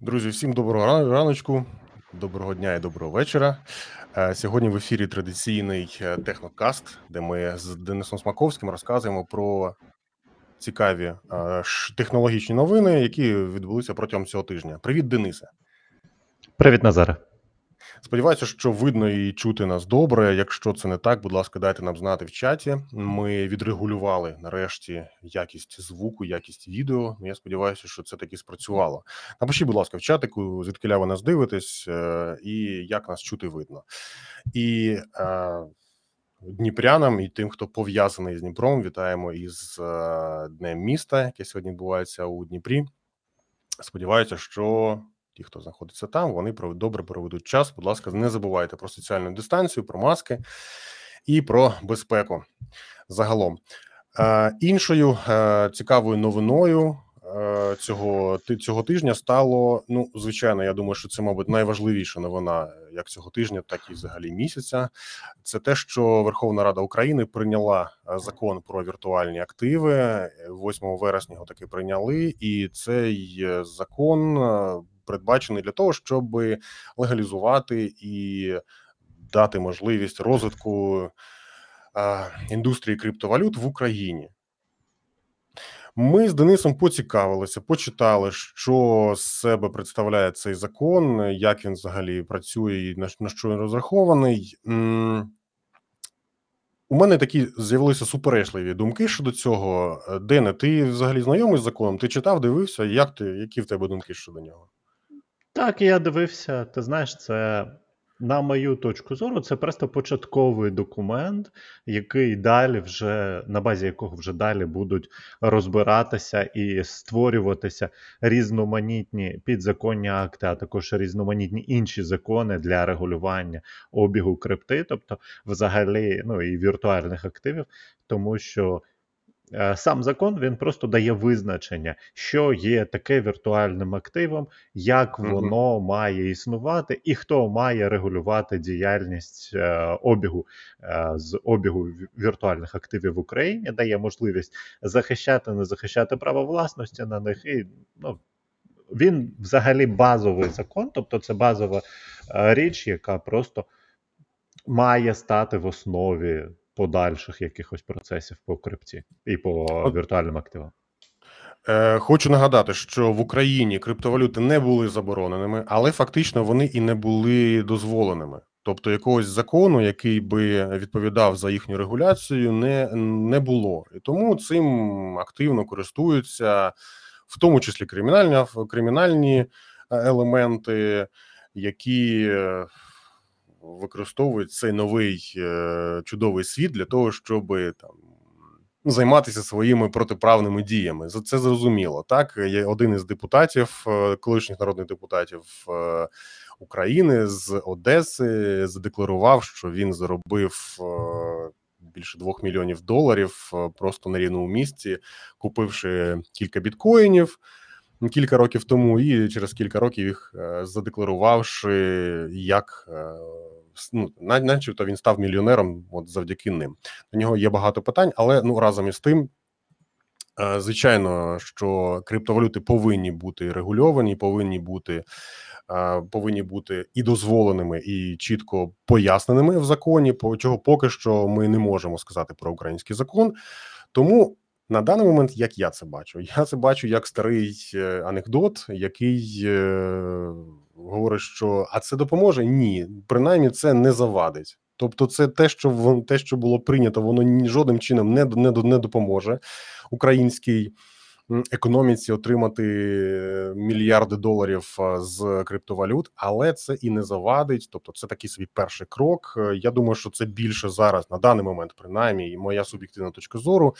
Друзі, всім доброго ран- раночку, доброго дня і доброго вечора. Е, Сьогодні в ефірі традиційний е, технокаст, де ми з Денисом Смаковським розказуємо про цікаві е, технологічні новини, які відбулися протягом цього тижня. Привіт, Денисе. Привіт, Назаре. Сподіваюся, що видно і чути нас добре. Якщо це не так, будь ласка, дайте нам знати в чаті. Ми відрегулювали нарешті якість звуку, якість відео. Я сподіваюся, що це таки спрацювало. Напишіть, будь ласка, в чатику, звідкиля ви нас дивитесь, е, і як нас чути видно. І е, дніпрянам і тим, хто пов'язаний з Дніпром, вітаємо із е, Днем міста, яке сьогодні відбувається у Дніпрі. Сподіваюся, що ті, хто знаходиться там, вони добре проведуть час. Будь ласка, не забувайте про соціальну дистанцію, про маски і про безпеку загалом. Е, іншою е, цікавою новиною е, цього цього тижня стало. Ну, звичайно, я думаю, що це, мабуть, найважливіша новина як цього тижня, так і взагалі місяця. Це те, що Верховна Рада України прийняла закон про віртуальні активи. Е, 8 вересня його таки прийняли, і цей закон передбачений для того, щоб легалізувати і дати можливість розвитку е, індустрії криптовалют в Україні. Ми з Денисом поцікавилися, почитали, що з себе представляє цей закон, як він взагалі працює і на, що він розрахований. У мене такі з'явилися суперечливі думки щодо цього. Е, Дене, ти взагалі знайомий з законом? Ти читав, дивився? Як ти, які в тебе думки щодо нього? Так, я дивився. Ти знаєш, це на мою точку зору, це просто початковий документ, який далі вже на базі якого вже далі будуть розбиратися і створюватися різноманітні підзаконні акти, а також різноманітні інші закони для регулювання обігу крипти, тобто взагалі ну і віртуальних активів, тому що. Е, Сам закон він просто дає визначення, що є таке віртуальним активом, як воно має існувати, і хто має регулювати діяльність е, обігу е, з обігу віртуальних активів в Україні, дає можливість захищати, не захищати право власності на них. І ну, він взагалі базовий закон, тобто це базова річ, яка просто має стати в основі подальших якихось процесів по крипті і по віртуальним активам. Е, Хочу нагадати, що в Україні криптовалюти не були забороненими, але фактично вони і не були дозволеними. Тобто якогось закону, який би відповідав за їхню регуляцію, не, не було. І тому цим активно користуються, в тому числі кримінальні кримінальні е, елементи, які е, використовують цей новий е, чудовий світ для того, щоб там ну, займатися своїми протиправними діями. За це зрозуміло. Так є один із депутатів, е, колишніх народних депутатів е, України з Одеси, задекларував, що він заробив більше двох мільйонів доларів просто на рівному місці, купивши кілька біткоїнів. Кілька років тому, і через кілька років їх е, задекларувавши, як е, ну, начебто він став мільйонером, от завдяки ним. До нього є багато питань, але ну разом із тим, е, звичайно, що криптовалюти повинні бути регульовані, повинні бути, повинні бути і дозволеними, і чітко поясненими в законі. Чого поки що ми не можемо сказати про український закон. Тому на даний момент, як я це бачу, я це бачу як старий е, анекдот, який е, говорить, що а це допоможе? Ні, принаймні це не завадить. Тобто, це те, що те, що було прийнято, воно жодним чином не, не, не допоможе українській економіці отримати е, мільярди доларів з криптовалют, але це і не завадить. Тобто, це такий свій перший крок. Е, Я думаю, що це більше зараз на даний момент, принаймні, і моя суб'єктивна точка зору,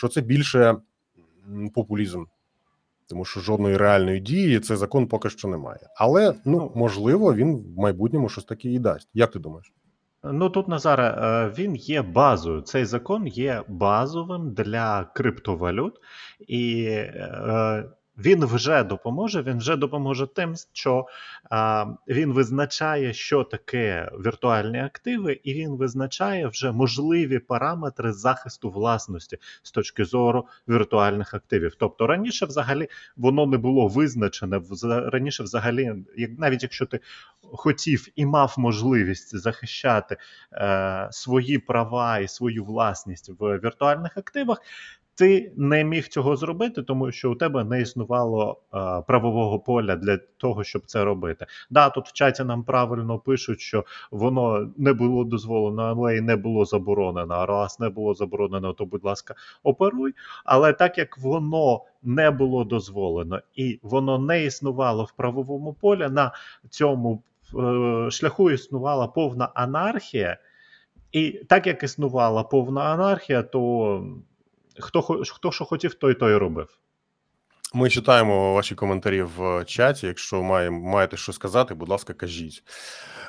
що це більше популізм. Тому що жодної реальної дії цей закон поки що немає. Але ну можливо, він в майбутньому щось таке і дасть. Як ти думаєш? Ну тут Назаре, е, він є базою. Цей закон є базовим для криптовалют, і е, він вже допоможе. Він вже допоможе тим, що а, він визначає, що таке віртуальні активи, і він визначає вже можливі параметри захисту власності з точки зору віртуальних активів. Тобто раніше, взагалі, воно не було визначене. Раніше, взагалі, як навіть якщо ти хотів і мав можливість захищати е, свої права і свою власність в віртуальних активах. Ти не міг цього зробити, тому що у тебе не існувало е, правового поля для того, щоб це робити. Да, тут в чаті нам правильно пишуть, що воно не було дозволено, але й не було заборонено. А раз не було заборонено, то будь ласка, оперуй. Але так як воно не було дозволено і воно не існувало в правовому полі, на цьому е, шляху існувала повна анархія. І так як існувала повна анархія, то хто, хто що хотів, той той робив. Ми читаємо ваші коментарі в чаті. Якщо має, маєте що сказати, будь ласка, кажіть.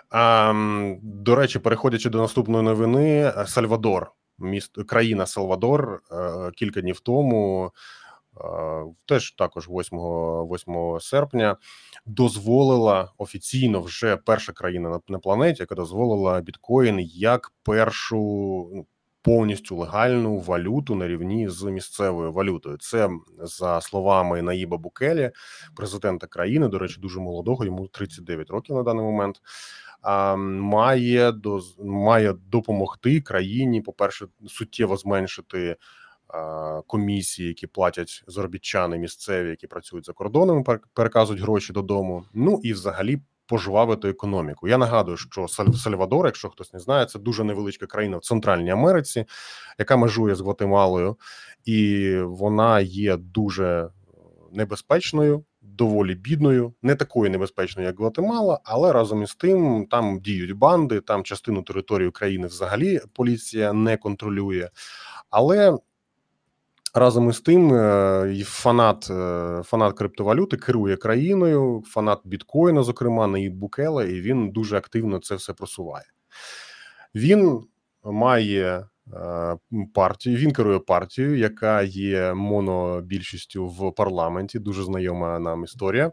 А, до речі, переходячи до наступної новини, Сальвадор, місто країна Сальвадор, е, кілька днів тому, е, теж також 8, 8 серпня, дозволила офіційно вже перша країна на, на планеті, яка дозволила біткоін як першу ну, повністю легальну валюту на рівні з місцевою валютою. Це за словами Наїба Букелі, президента країни, до речі, дуже молодого, йому 39 років на даний момент. Має доз- має допомогти країні, по-перше, суттєво зменшити комісії, які платять заробітчани місцеві, які працюють за кордоном, пер- переказують гроші додому. Ну і взагалі пожвавити економіку. Я нагадую, що Саль- Сальвадор, якщо хтось не знає, це дуже невеличка країна в Центральній Америці, яка межує з Гватемалою, і вона є дуже небезпечною, доволі бідною, не такою небезпечною, як Гватемала, але разом із тим там діють банди, там частину території країни взагалі поліція не контролює. Але разом із тим, е, фанат, е, фанат криптовалюти керує країною, фанат біткоїна, зокрема, Наїб Букеле, і він дуже активно це все просуває. Він має е, партію, він керує партією, яка є монобільшістю в парламенті. Дуже знайома нам історія.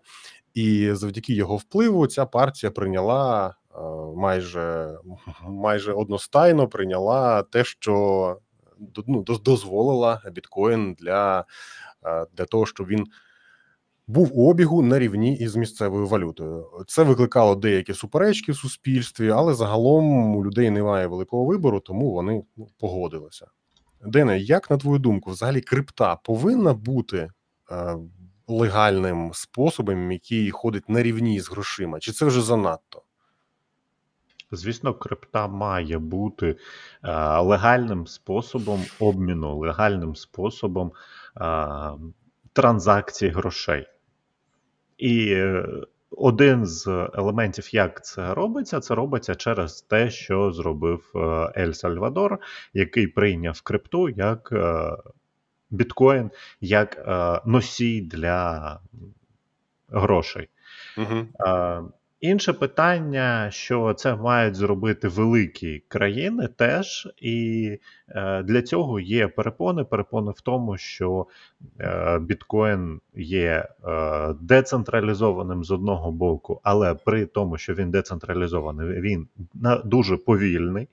І завдяки його впливу ця партія прийняла майже майже одностайно прийняла те, що ну, доз- дозволила біткоін для, е, для того, щоб він був у обігу на рівні із місцевою валютою. Це викликало деякі суперечки в суспільстві, але загалом у людей немає великого вибору, тому вони ну, погодилися. Дене, як на твою думку, взагалі крипта повинна бути е, легальним способом, який ходить на рівні з грошима, чи це вже занадто? Звісно, крипта має бути е, легальним способом обміну, легальним способом е, транзакцій грошей. І е, один з елементів, як це робиться, це робиться через те, що зробив е, Ель Сальвадор, який прийняв крипту як е, біткоін, як носій для грошей. Угу. Інше питання, що це мають зробити великі країни теж, і е, для цього є перепони. Перепони в тому, що е, біткоін є е, децентралізованим з одного боку, але при тому, що він децентралізований, він дуже повільний.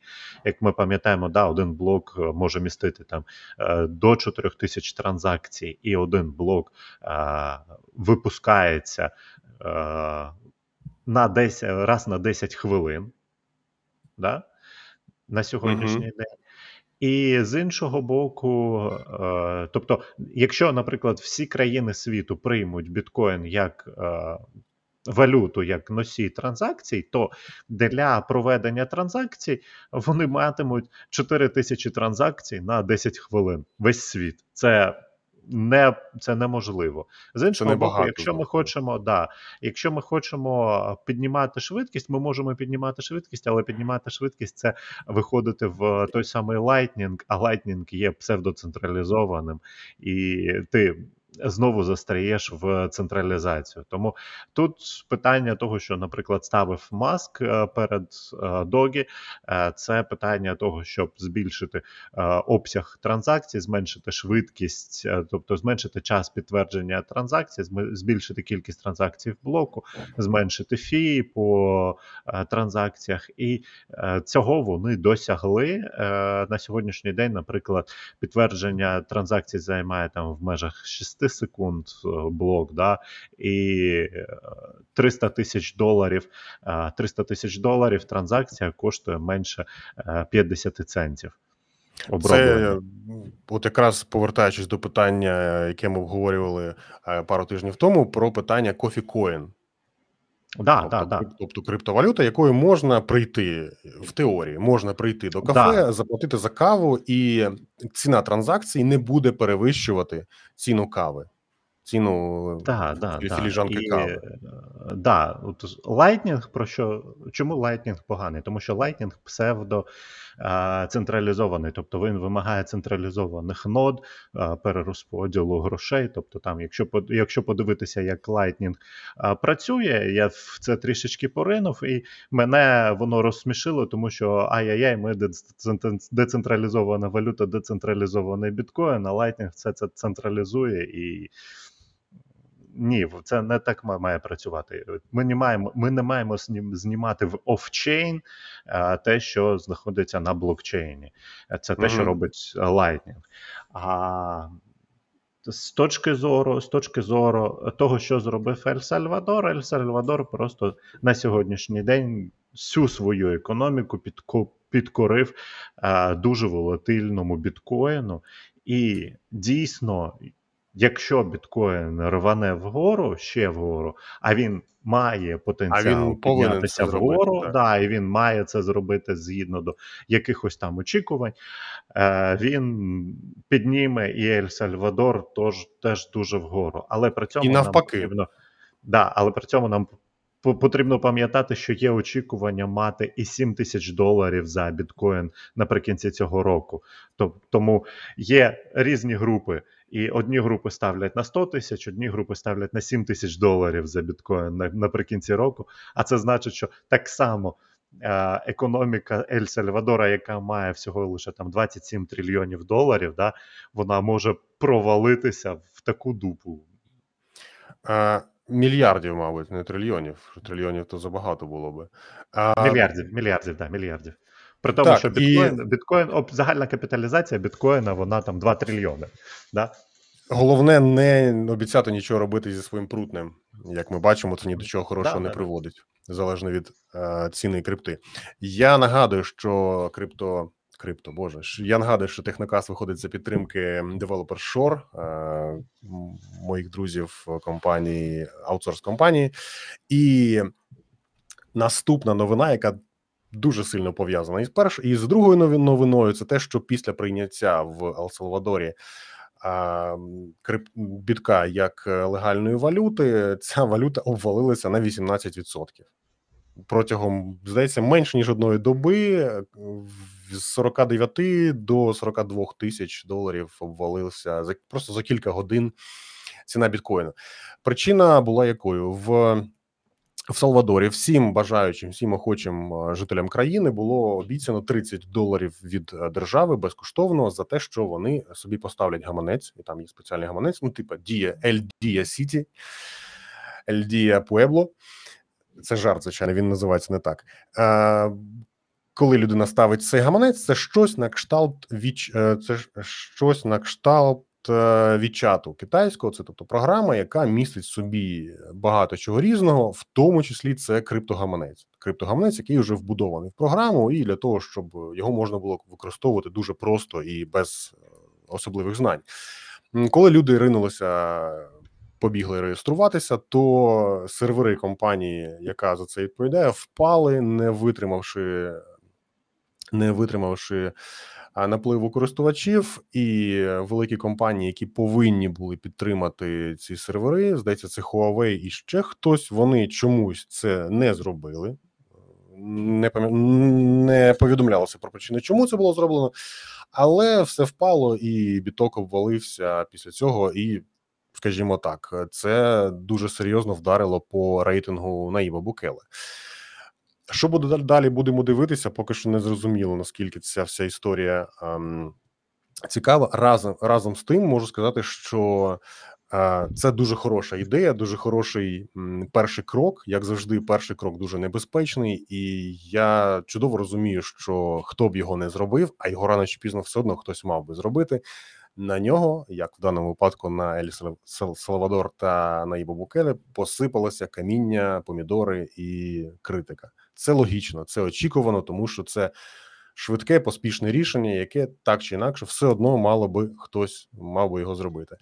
Як ми пам'ятаємо, да, один блок може містити там до 4000 транзакцій, і один блок випускається. Е, на 10, раз на 10 хвилин да? на сьогоднішній Мгм. день. І з іншого боку, е, тобто, якщо, наприклад, всі країни світу приймуть біткоін як е, валюту, як носій транзакцій, то для проведення транзакцій вони матимуть 4 тисячі транзакцій на 10 хвилин. Весь світ. Це не це неможливо. З іншого боку, якщо ми хочемо, да, якщо ми хочемо піднімати швидкість, ми можемо піднімати швидкість, але піднімати швидкість це виходити в той самий Lightning, а Lightning є псевдоцентралізованим, і ти знову застряєш в централізацію. Тому тут питання того, що, наприклад, ставив маск е, перед Догі, це питання того, щоб збільшити обсяг транзакцій, зменшити швидкість, тобто зменшити час підтвердження транзакцій, збільшити кількість транзакцій в блоку, зменшити фії по транзакціях, і цього вони досягли на сьогоднішній день. Наприклад, підтвердження транзакцій займає там в межах 6 секунд е, блок, да, і 300 е, тисяч доларів. 300 тисяч доларів транзакція коштує менше 50 е, центів. Це от якраз повертаючись до питання, яке ми обговорювали пару тижнів тому, про питання CoffeeCoin. Да, тобто, да, да. тобто криптовалюта, якою можна прийти в теорії, можна прийти до кафе, Да. заплатити за каву, і ціна транзакції не буде перевищувати ціну кави, ціну Да, да, фі- да. філіжанки І, кави. е, да, от Lightning, про що, чому Lightning поганий? Тому що Lightning псевдо централізований, тобто він вимагає централізованих нод, перерозподілу грошей. Тобто, там, якщо якщо подивитися, як Lightning працює, я в це трішечки поринув, і мене воно розсмішило, тому що ай-яй-яй, ми децен- децентралізована валюта, децентралізований біткоін, а Lightning все це централізує і. Ні, це не так має працювати. Ми не маємо ми не маємо знімати в off-chain те, що знаходиться на блокчейні. Це те, що робить Lightning. А з точки зору, з точки зору того, що зробив Ель Сальвадор, Ель Сальвадор просто на сьогоднішній день всю свою економіку підкорив е, дуже волатильному біткоїну. І дійсно, якщо біткоін рване вгору, ще вгору, а він має потенціал він піднятися зробити, вгору, так. да, і він має це зробити згідно до якихось там очікувань. Е, він підніме і Ель Сальвадор теж дуже вгору. Але при цьому І навпаки. нам потрібно, да, але при цьому нам потрібно пам'ятати, що є очікування мати і 7 тисяч доларів за біткоін наприкінці цього року. Тому є різні групи. І одні групи ставлять на 100 тисяч, одні групи ставлять на 7 тисяч доларів за біткоін наприкінці року. А це значить, що так само е, економіка Ель Сальвадора, яка має всього лише там 27 трильйонів доларів, да, вона може провалитися в таку дупу. Мільярдів, мабуть, не трильйонів. Трильйонів то забагато було би. А, Мільярдів, мільярдів, да, мільярдів. При тому, Так, що і- біткоін, біткоін об, загальна капіталізація біткоїна, вона там 2 трильйони. Да? Головне не обіцяти нічого робити зі своїм прутнем. Як ми бачимо, це ні до чого хорошого Да, не да. приводить, залежно від е, ціни крипти. Я нагадую, що крипто. Крипто, боже, я нагадую, що Технокас виходить за підтримки Developer Shore, е, моїх друзів компанії, аутсорс компанії. І наступна новина, яка дуже сильно пов'язана із першою, і з другою нови- новиною, це те, що після прийняття в Ел-Салвадорі бітка як легальної валюти, ця валюта обвалилася на 18%. Протягом, здається, менш ніж одної доби е, з 49 до 42 тисяч доларів обвалився за просто за кілька годин ціна біткоїну. Причина була якою в. В Салвадорі всім бажаючим, всім охочим е, жителям країни було обіцяно 30 доларів від е, держави безкоштовно за те, що вони собі поставлять гаманець, і там є спеціальний гаманець, ну типа Дія City, El Dia Pueblo. Це жарт, звичайно, він називається не так. Коли людина ставить цей гаманець, це щось на кшталт віч, е, це щось на кшталт е, відчату китайського, це тобто програма, яка містить собі багато чого різного, в тому числі це криптогаманець. Криптогаманець, який вже вбудований в програму, і для того, щоб його можна було використовувати дуже просто і без е, особливих знань. Коли люди ринулися, побігли реєструватися, то сервери компанії, яка за це відповідає, впали, не витримавши, не витримавши напливу користувачів, і великі компанії, які повинні були підтримати ці сервери, здається, це Huawei і ще хтось. Вони чомусь це не зробили. Не пам'ят... не повідомлялося про причини, чому це було зроблено, але все впало, і біток обвалився після цього. І скажімо так, це дуже серйозно вдарило по рейтингу Наїба Букеле. Що буде дал- далі? Будемо дивитися. Поки що не зрозуміло, наскільки ця вся історія ем, цікава. Разом разом з тим можу сказати, що е, це дуже хороша ідея, дуже хороший м, перший крок. Як завжди, перший крок дуже небезпечний, і я чудово розумію, що хто б його не зробив, а його рано чи пізно все одно хтось мав би зробити. На нього, як в даному випадку, на Ель Сал- Сал- Салвадор та на Ібо Букеле, посипалося каміння, помідори і критика. Це логічно, це очікувано, тому що це швидке, поспішне рішення, яке так чи інакше все одно мало би хтось мав би його зробити.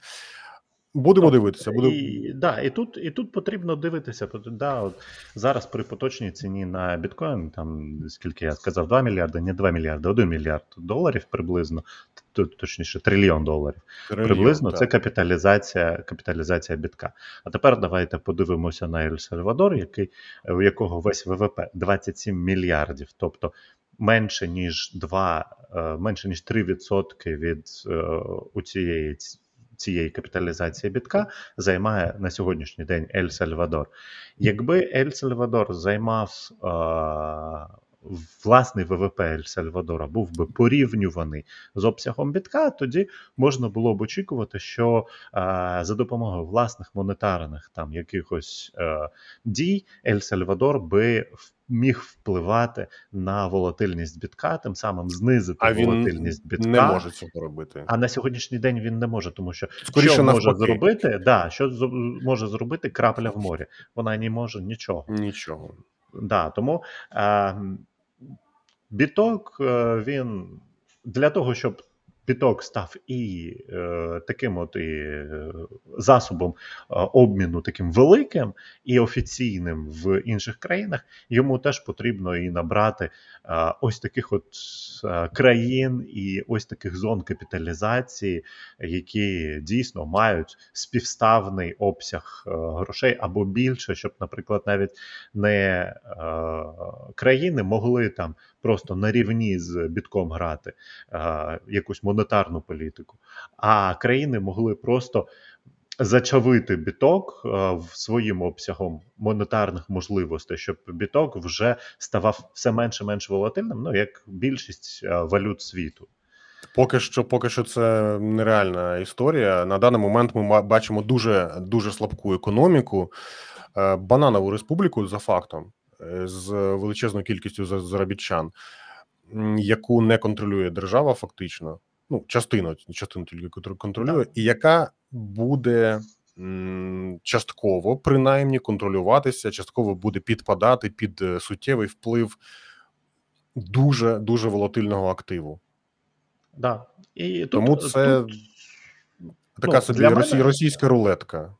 Будемо дивитися. Буде І, да, і, тут, і тут потрібно дивитися. Да, от зараз при поточній ціні на біткоін, там скільки я сказав, 2 мільярди, не 2 мільярди, 1 мільярд доларів приблизно, точніше, трильйон доларів. трильйон, Приблизно так. це капіталізація, капіталізація бітка. А тепер давайте подивимося на Ель Сальвадор, який, у якого весь ВВП 27 мільярдів, тобто менше ніж 2, е, менше ніж 3% від е, у цієї цієї капіталізації бітка займає на сьогоднішній день Ель Сальвадор. Якби Ель Сальвадор займав е, власний ВВП Ель Сальвадора був би порівнюваний з обсягом бітка, тоді можна було б очікувати, що е, за допомогою власних монетарних там якихось е, дій Ель Сальвадор би міг впливати на волатильність бітка, тим самим знизити А він волатильність бітка. не може цього робити. А на сьогоднішній день він не може, тому що Скоріше що може навпаки. зробити, да, що може зробити крапля в морі. Вона не може нічого. Нічого. Да, тому е, біток е, він для того, щоб біток став і е, таким от і е, засобом обміну таким великим і офіційним в інших країнах, йому теж потрібно і набрати ось таких от країн і ось таких зон капіталізації, які дійсно мають співставний обсяг грошей або більше, щоб, наприклад, навіть не країни могли там просто на рівні з бітком грати е, якусь монетарну політику, а країни могли просто зачавити біток е, в своїм обсягом монетарних можливостей, щоб біток вже ставав все менше менш волатильним, ну як більшість е, валют світу. Поки що, поки що це нереальна історія. На даний момент ми бачимо дуже дуже слабку економіку, е, бананову республіку за фактом, з величезною кількістю заробітчан, яку не контролює держава, фактично. Ну, частину, частину тільки контролює, і яка буде м, частково, принаймні, контролюватися, частково буде підпадати під е, суттєвий вплив дуже дуже волатильного активу. Да. І тут, Тому це тут, Така Ну, собі мене- російська рулетка.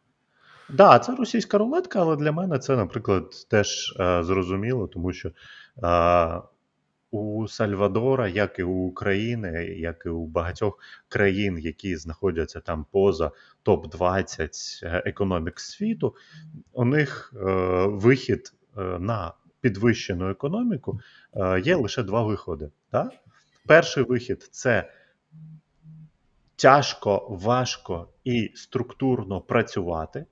Да, це російська рулетка, але для мене це, наприклад, теж е, зрозуміло, тому що е, у Сальвадора, як і у України, як і у багатьох країн, які знаходяться там поза топ-20 економік світу, у них е, вихід е, на підвищену економіку е, є лише два виходи. Да? Перший вихід це тяжко, важко і структурно працювати,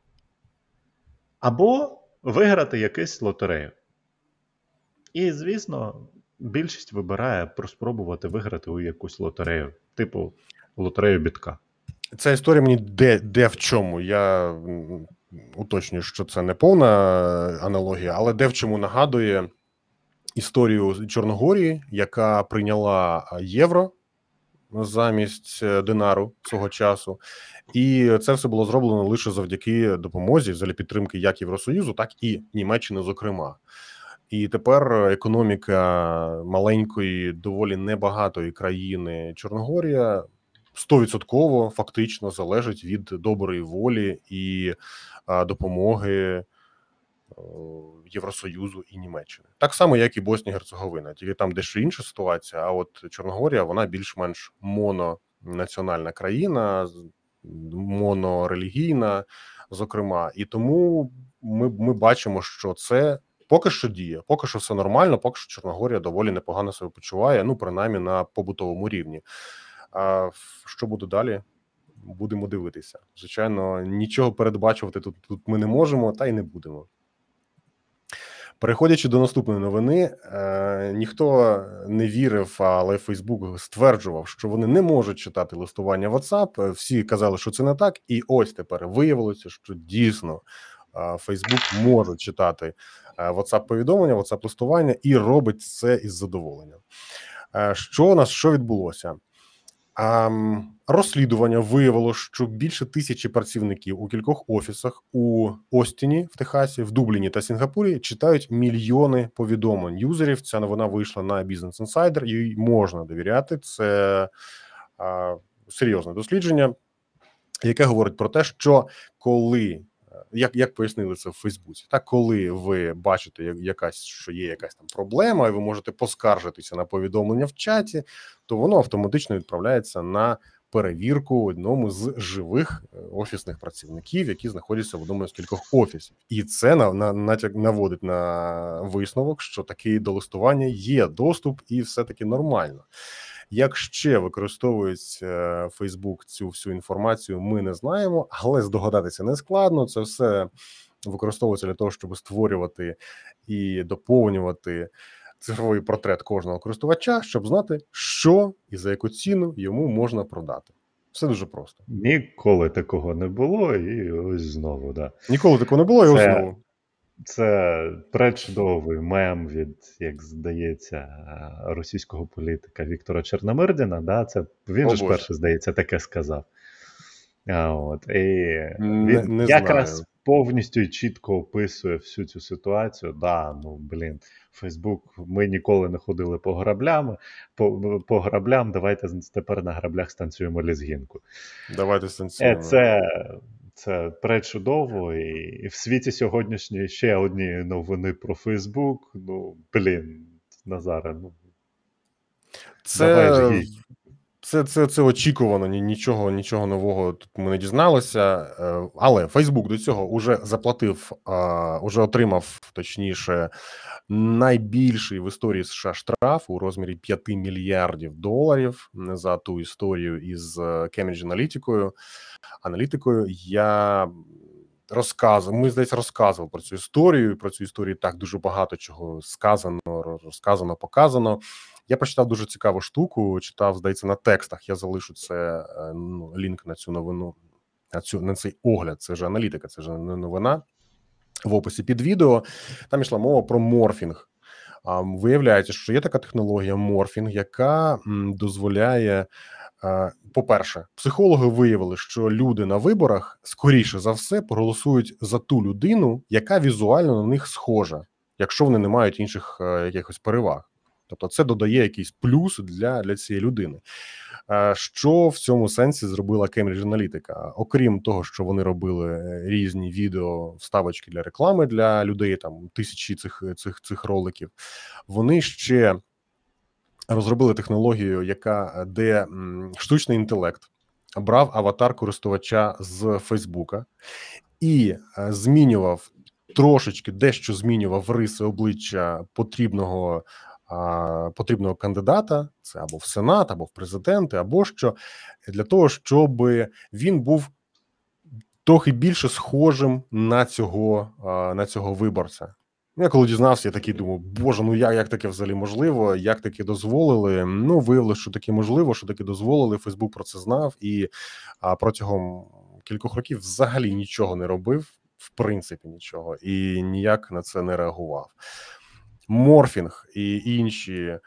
або виграти якийсь лотерею. І, звісно, більшість вибирає проспробувати виграти у якусь лотерею, типу лотерею бітка. Ця історія мені де, де в чому. Я уточнюю, що це не повна аналогія, але де в чому нагадує історію Чорногорії, яка прийняла євро замість е, динару свого часу. І це все було зроблено лише завдяки допомозі, за підтримки як Євросоюзу, так і Німеччини, зокрема. І тепер економіка маленької, доволі небагатої країни Чорногорія стовідсотково фактично залежить від доброї волі і допомоги Євросоюзу і Німеччини. Так само, як і Боснія Герцеговина, тільки там дещо інша ситуація. А от Чорногорія вона більш-менш мононаціональна країна, монорелігійна, зокрема, і тому ми, ми бачимо, що це. Поки що діє, поки що все нормально, поки що Чорногорія доволі непогано себе почуває, ну принаймні на побутовому рівні. А що буде далі? будемо дивитися. Звичайно, нічого передбачувати тут, тут ми не можемо, та й не будемо. Переходячи до наступної новини, е, ніхто не вірив, але Фейсбук стверджував, що вони не можуть читати листування WhatsApp. Всі казали, що це не так, і ось тепер виявилося, що дійсно е, Фейсбук може читати е, WhatsApp повідомлення, WhatsApp листування і робить це із задоволенням. Е, Що у нас що відбулося? Розслідування виявило, що більше тисячі працівників у кількох офісах у Остіні, в Техасі, в Дубліні та Сінгапурі читають мільйони повідомлень юзерів. Ця новина вийшла на Business Insider, їй можна довіряти. Це а, серйозне дослідження, яке говорить про те, що коли як як пояснили це в Фейсбуці, так коли ви бачите, як якась що є якась там проблема, і ви можете поскаржитися на повідомлення в чаті, то воно автоматично відправляється на перевірку одному з живих е, офісних працівників, які знаходяться в одному з кількох офісів, і це на, на натяк наводить на висновок, що таке до листування є доступ, і все таки нормально. Як ще використовують Фейсбук цю всю інформацію, ми не знаємо, але здогадатися не складно. Це все використовується для того, щоб створювати і доповнювати цифровий портрет кожного користувача, щоб знати, що і за яку ціну йому можна продати. Все дуже просто. Ніколи такого не було, і ось знову, да. Ніколи такого не було, і ось знову. Це пречудовий мем від, як здається, російського політика Віктора Чорномирдіна. Да? Це Він О, же ж Боже. перше, здається, таке сказав. А, от, І він Не- не якраз знаю. повністю і чітко описує всю цю ситуацію. Да, ну блін, Фейсбук, ми ніколи не ходили по граблям. По, по граблям, давайте тепер на граблях станцюємо лізгінку. Давайте Е, станцюємо. Це, це пречудово, і, і в світі сьогоднішньої ще одні новини про Фейсбук. Ну, блін, Назаре, ну Це. Це, це, це очікувано. Нічого, нічого нового тут ми не дізналися. Е, Але Фейсбук до цього уже заплатив, уже отримав точніше найбільший в історії США штраф у розмірі 5 мільярдів доларів за ту історію із е, Cambridge аналітикою. Аналітикою я розказував. Ми здається, розказував про цю історію. Про цю історію так дуже багато чого сказано, розказано, показано. Я прочитав дуже цікаву штуку. Читав, здається, на текстах. Я залишу це е, ну, лінк на цю новину, на цю на цей огляд. Це вже аналітика, це вже не новина в описі під відео. Там йшла мова про морфінг. А, Виявляється, що є така технологія морфінг, яка дозволяє. е, По-перше, психологи виявили, що люди на виборах скоріше за все проголосують за ту людину, яка візуально на них схожа, якщо вони не мають інших е, якихось переваг. Тобто, це додає якийсь плюс для, для цієї людини. Е, Що в цьому сенсі зробила Cambridge Analytica? Окрім того, що вони робили е, різні відео, вставочки для реклами для людей, там тисячі цих цих цих роликів, вони ще розробили технологію, яка де штучний інтелект брав аватар користувача з Фейсбука і е, змінював трошечки дещо змінював риси обличчя потрібного потрібного кандидата, це або в сенат, або в президенти, або що для того, щоб він був трохи більше схожим на цього, на цього виборця. Я коли дізнався, я такий думав, боже, ну як, як таке взагалі можливо, як таке дозволили. Ну, виявилося, що таке можливо, що таке дозволили. Фейсбук про це знав і протягом кількох років взагалі нічого не робив, в принципі, нічого, і ніяк на це не реагував. Морфінг і інші е,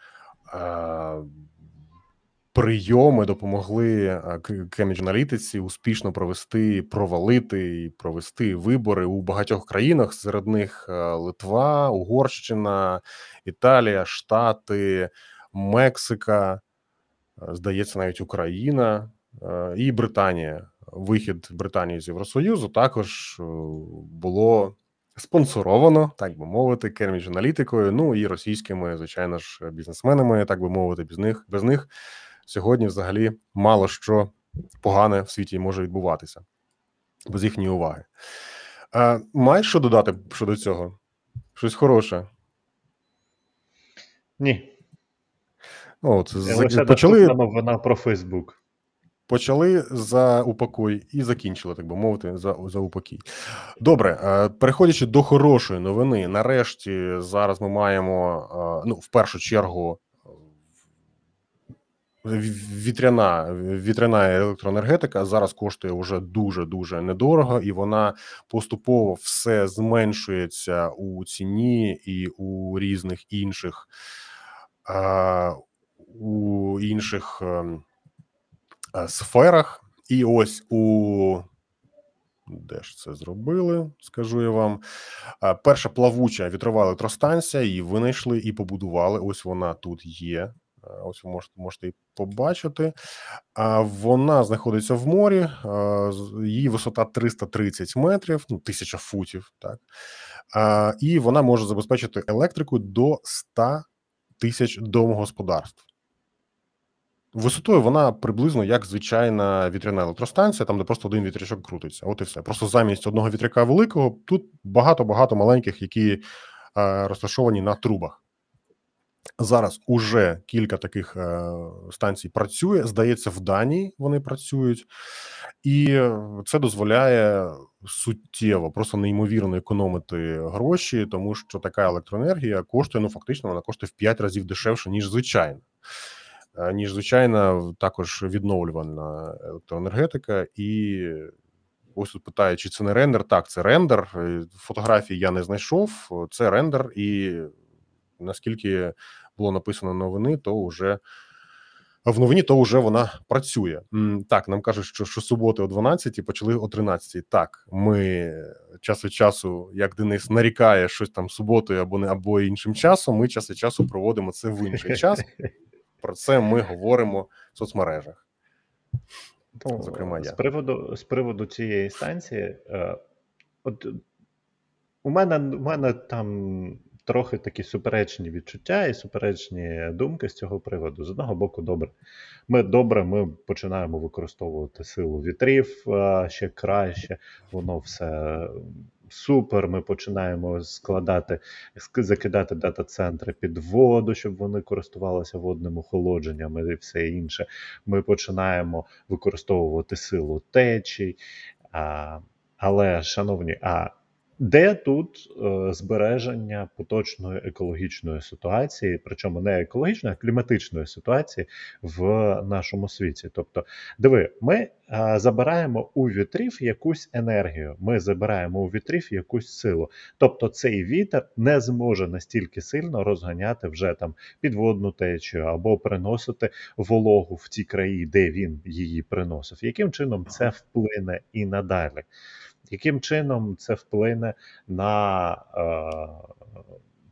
прийоми допомогли е, Cambridge аналітиці успішно провести, провалити і провести вибори у багатьох країнах. Серед них е, Литва, Угорщина, Італія, Штати, Мексика, е, здається, навіть Україна і Британія. Вихід Британії з Євросоюзу також було спонсоровано, так би мовити, Cambridge аналітикою. Ну і російськими, звичайно ж, бізнесменами, так би мовити, без них без них сьогодні взагалі мало що погане в світі може відбуватися без їхньої уваги. А, Маєш що додати щодо цього? Щось хороше. Ні. От, Лише почали новина про Фейсбук. Почали за упокой і закінчили, так би мовити, за за упокій. Добре, е, переходячи до хорошої новини, нарешті зараз ми маємо е, ну, в першу чергу вітряна вітряна електроенергетика зараз коштує вже дуже дуже недорого, і вона поступово все зменшується у ціні і у різних інших у інших ем, сферах. І ось у де ж це зробили? Скажу я вам. Перша плавуча вітрова електростанція її винайшли і побудували. Ось вона тут є. Ось ви можете можете її побачити. Вона знаходиться в морі, її висота 330 метрів, ну, тисяча футів. Так і вона може забезпечити електрику до 100 тисяч домогосподарств. Висотою вона приблизно як звичайна вітряна електростанція, там де просто один вітрячок крутиться. От і все. Просто замість одного вітряка великого тут багато-багато маленьких, які е, розташовані на трубах. Зараз уже кілька таких е, станцій працює. Здається, в Данії вони працюють, і це дозволяє суттєво, просто неймовірно економити гроші, тому що така електроенергія коштує ну фактично вона коштує в 5 разів дешевше ніж звичайна. Ніж звичайна, також відновлювана електроенергетика. І ось тут питає, чи це не рендер? Так, це рендер. Е, фотографії я не знайшов. Це рендер, і наскільки було написано новини, то вже. В новині то вже вона працює. Так, нам кажуть, що щосуботи о 12 почали о 13 Так, ми час від часу, як Денис нарікає щось там суботою або не або іншим часом. Ми час від часу проводимо це в інший час. Про це ми говоримо в соцмережах. Ну, Зокрема, я. з приводу з приводу цієї станції, е, от у мене у мене там трохи такі суперечні відчуття і суперечні думки з цього приводу. З одного боку, добре. Ми добре, ми починаємо використовувати силу вітрів е, ще краще, воно все супер. Ми починаємо складати, закидати дата-центри під воду, щоб вони користувалися водним охолодженням і все інше. Ми починаємо використовувати силу течій. А, Але, шановні, а де тут е, збереження поточної екологічної ситуації, причому не екологічної, а кліматичної ситуації в нашому світі? Тобто, диви, ми е, забираємо у вітрів якусь енергію, ми забираємо у вітрів якусь силу. Тобто, цей вітер не зможе настільки сильно розганяти вже там підводну течію або приносити вологу в ті краї, де він її приносив. Яким чином це вплине і надалі? Яким чином це вплине на е,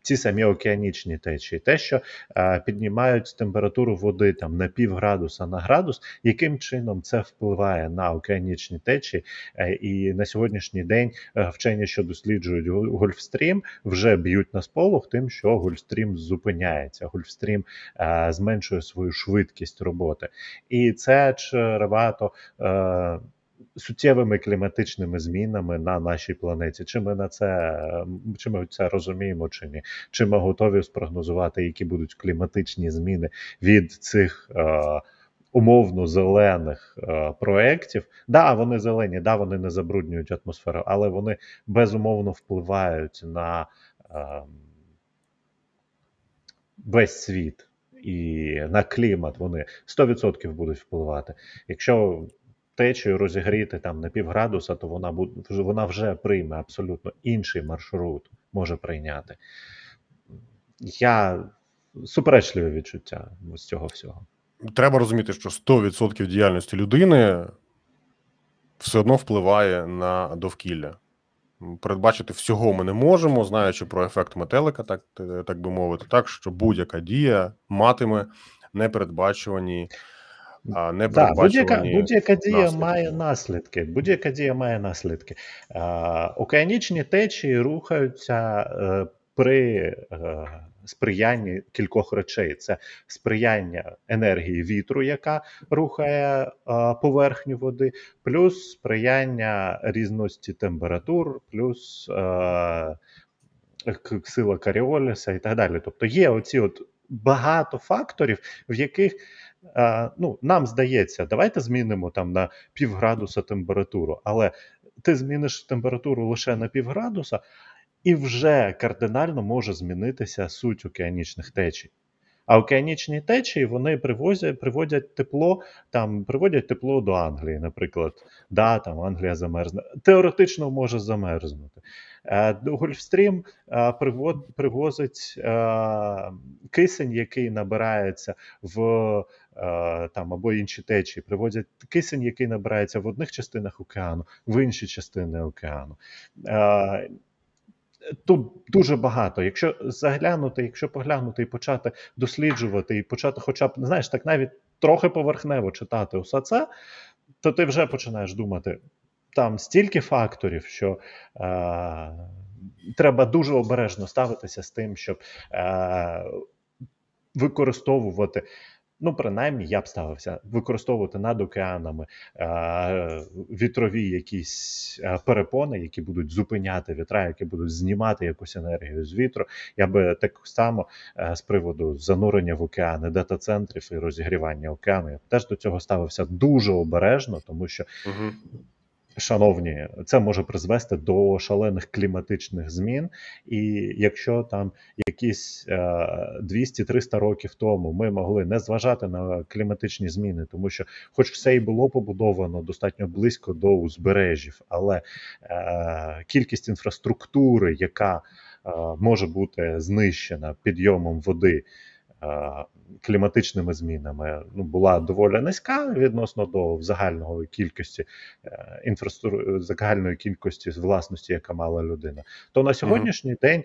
ці самі океанічні течії, те, що е, піднімають температуру води там на пів градуса на градус, яким чином це впливає на океанічні течії, е, і на сьогоднішній день е, вчені, що досліджують Гольфстрім, вже б'ють на сполох тим, що Гольфстрім зупиняється. Гольфстрім е, зменшує свою швидкість роботи, і це чревато. Е, суттєвими кліматичними змінами на нашій планеті. Чи ми на це чи ми це розуміємо, чи ні? Чи ми готові спрогнозувати, які будуть кліматичні зміни від цих? Е, Умовно зелених е, проєктів. Да, вони зелені, да, вони не забруднюють атмосферу, але вони безумовно впливають на е, весь світ і на клімат. Вони 100% будуть впливати. Якщо течію розігріти там на півградуса, то вона буде вона вже прийме абсолютно інший маршрут може прийняти. Я суперечливе відчуття з цього всього. Треба розуміти, що 100% діяльності людини все одно впливає на довкілля. Передбачити всього ми не можемо, знаючи про ефект метелика, так так би мовити, так що будь-яка дія матиме непередбачувані а не да, будь-яка будь-яка дія наслідки. має наслідки. Будь-яка дія має наслідки. А, Океанічні течії рухаються е, при е, сприянні кількох речей: це сприяння енергії вітру, яка рухає е, поверхню води, плюс сприяння різності температур, плюс е, сила Каріоліса і так далі. Тобто є оці от багато факторів, в яких е, ну, нам здається, давайте змінимо там на півградуса температуру, але ти зміниш температуру лише на півградуса, і вже кардинально може змінитися суть океанічних течій. А океанічні течії вони привозять, приводять тепло, там приводять тепло до Англії, наприклад. Да, там Англія замерзне. Теоретично може замерзнути. Е, Гольфстрім е, привозить е, кисень, який набирається в е, там або інші течії, привозять кисень, який набирається в одних частинах океану, в інші частини океану. Тут дуже багато. Якщо заглянути, якщо поглянути і почати досліджувати, і почати, хоча б знаєш, так навіть трохи поверхнево читати усе це, то ти вже починаєш думати. Там стільки факторів, що е, треба дуже обережно ставитися з тим, щоб е, використовувати Ну, принаймні, я б ставився використовувати над океанами е, вітрові якісь е, перепони, які будуть зупиняти вітра, які будуть знімати якусь енергію з вітру. Я би так само е, з приводу занурення в океани, дата-центрів і розігрівання океану. Я б теж до цього ставився дуже обережно, тому що. Угу. Шановні, це може призвести до шалених кліматичних змін, і якщо там якісь 200-300 е, років тому ми могли не зважати на кліматичні зміни, тому що, хоч все і було побудовано достатньо близько до узбережжів, але е, кількість інфраструктури, яка е, може бути знищена підйомом води. Е, кліматичними змінами ну, була доволі низька відносно до загальної кількості е, інфраструктури загальної кількості власності, яка мала людина, то на сьогоднішній mm-hmm. день.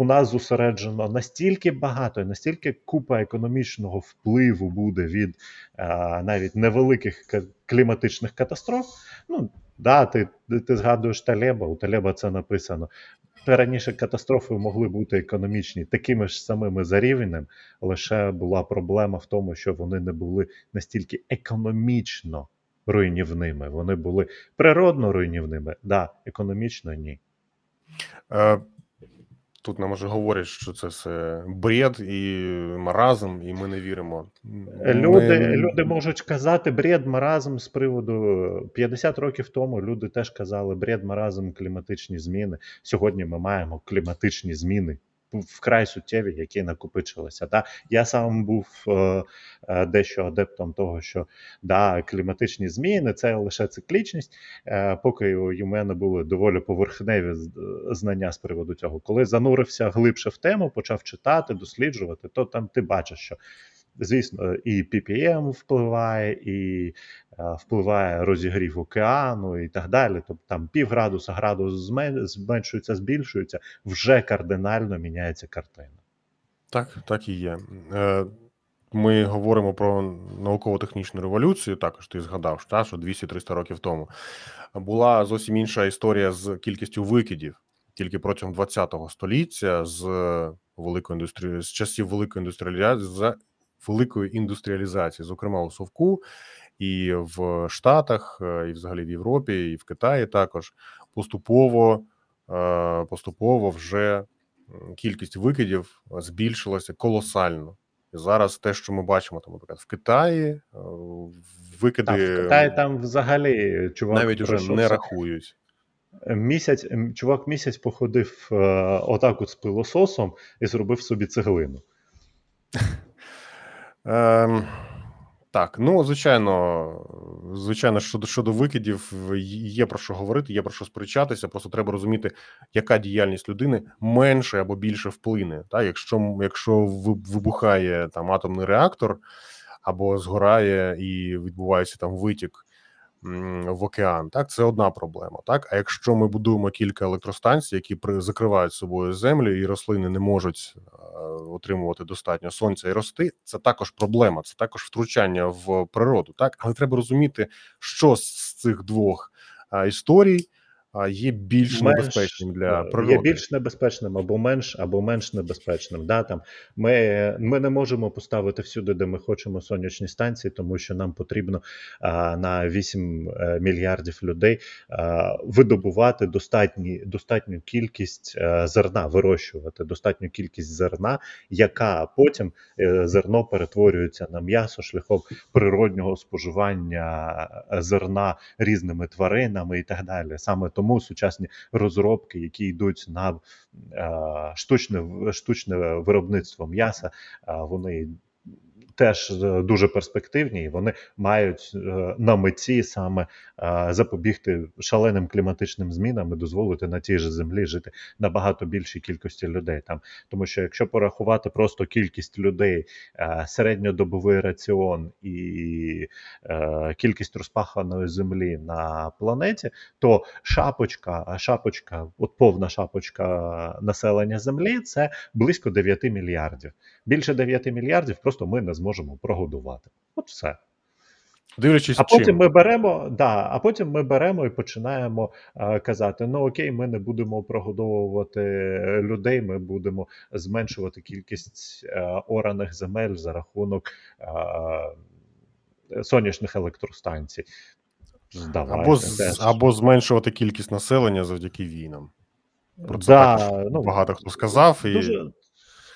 У нас зосереджено настільки багато, настільки купа економічного впливу буде від а, навіть невеликих кліматичних катастроф. Ну да, ти ти згадуєш Талеба, у Талеба це написано раніше катастрофи могли бути економічні такими ж самими за рівнем, лише була проблема в тому, що вони не були настільки економічно руйнівними. Вони були природно руйнівними, да, економічно ні. Е, Тут нам уже говорять, що це все бред і маразм, і ми не віримо. Люди ми... люди можуть казати бред, маразм з приводу 50 років тому. Люди теж казали бред, маразм, кліматичні зміни. Сьогодні ми маємо кліматичні зміни вкрай суттєві, які накопичилися. Да? Я сам був е, е, дещо адептом того, що да, кліматичні зміни це лише циклічність, е, поки у мене були доволі поверхневі знання з приводу цього. Коли занурився глибше в тему, почав читати, досліджувати, то там ти бачиш, що Звісно, і PPM впливає, і е, впливає розігрів океану і так далі. Тобто там пів градуса, градус зменшується, збільшується, вже кардинально міняється картина. Так, так і є. Е, ми говоримо про науково-технічну революцію. Також ти згадав, що 200-300 років тому була зовсім інша історія з кількістю викидів. Тільки протягом 20-го століття з великої індустрії з часів великої індустріалізації великої індустріалізації, зокрема у совку, і в Штатах, е, і взагалі в Європі, і в Китаї також поступово е, поступово вже кількість викидів збільшилася колосально. І зараз те, що ми бачимо, там, наприклад, в Китаї е, викиди так, в Китаї там взагалі чувак навіть уже не рахують. Місяць чувак місяць походив отак от з пилососом і зробив собі цеглину. Ем, Так, ну звичайно, звичайно, щодо щодо викидів, є про що говорити, є про що сперечатися. Просто треба розуміти, яка діяльність людини менше або більше вплине. Та якщо якщо вибухає там атомний реактор або згорає і відбувається там витік в океан. Так, це одна проблема. Так, а якщо ми будуємо кілька електростанцій, які при закривають собою землю, і рослини не можуть е, отримувати достатньо сонця і рости, це також проблема, це також втручання в природу. Так, але треба розуміти, що з цих двох е, історій є більш Менш, небезпечним для е, природи. Є більш небезпечним або менш, або менш небезпечним. Да, там, ми, ми не можемо поставити всюди, де ми хочемо сонячні станції, тому що нам потрібно а, на 8 е, мільярдів людей а, видобувати достатні, достатню кількість е, зерна, вирощувати достатню кількість зерна, яка потім е, зерно перетворюється на м'ясо шляхом природнього споживання е, зерна різними тваринами і так далі. Саме тому сучасні розробки, які йдуть на е, штучне, штучне виробництво м'яса, е, вони теж е, дуже перспективні, і вони мають е, на меті саме е, запобігти шаленим кліматичним змінам і дозволити на тій же землі жити набагато більшій кількості людей там. Тому що якщо порахувати просто кількість людей, середньодобовий раціон і кількість розпаханої землі на планеті, то шапочка, шапочка, от повна шапочка населення Землі, це близько 9 мільярдів. Більше 9 мільярдів просто ми не зможемо прогодувати. От все. Дивлячись, А потім чим. ми беремо, да, а потім ми беремо і починаємо е, казати: ну окей, ми не будемо прогодовувати людей, ми будемо зменшувати кількість е, ораних земель за рахунок е, сонячних електростанцій. Здавайте, або, з- або зменшувати кількість населення завдяки війнам. Про це Да, ну, багато хто сказав, і Дуже,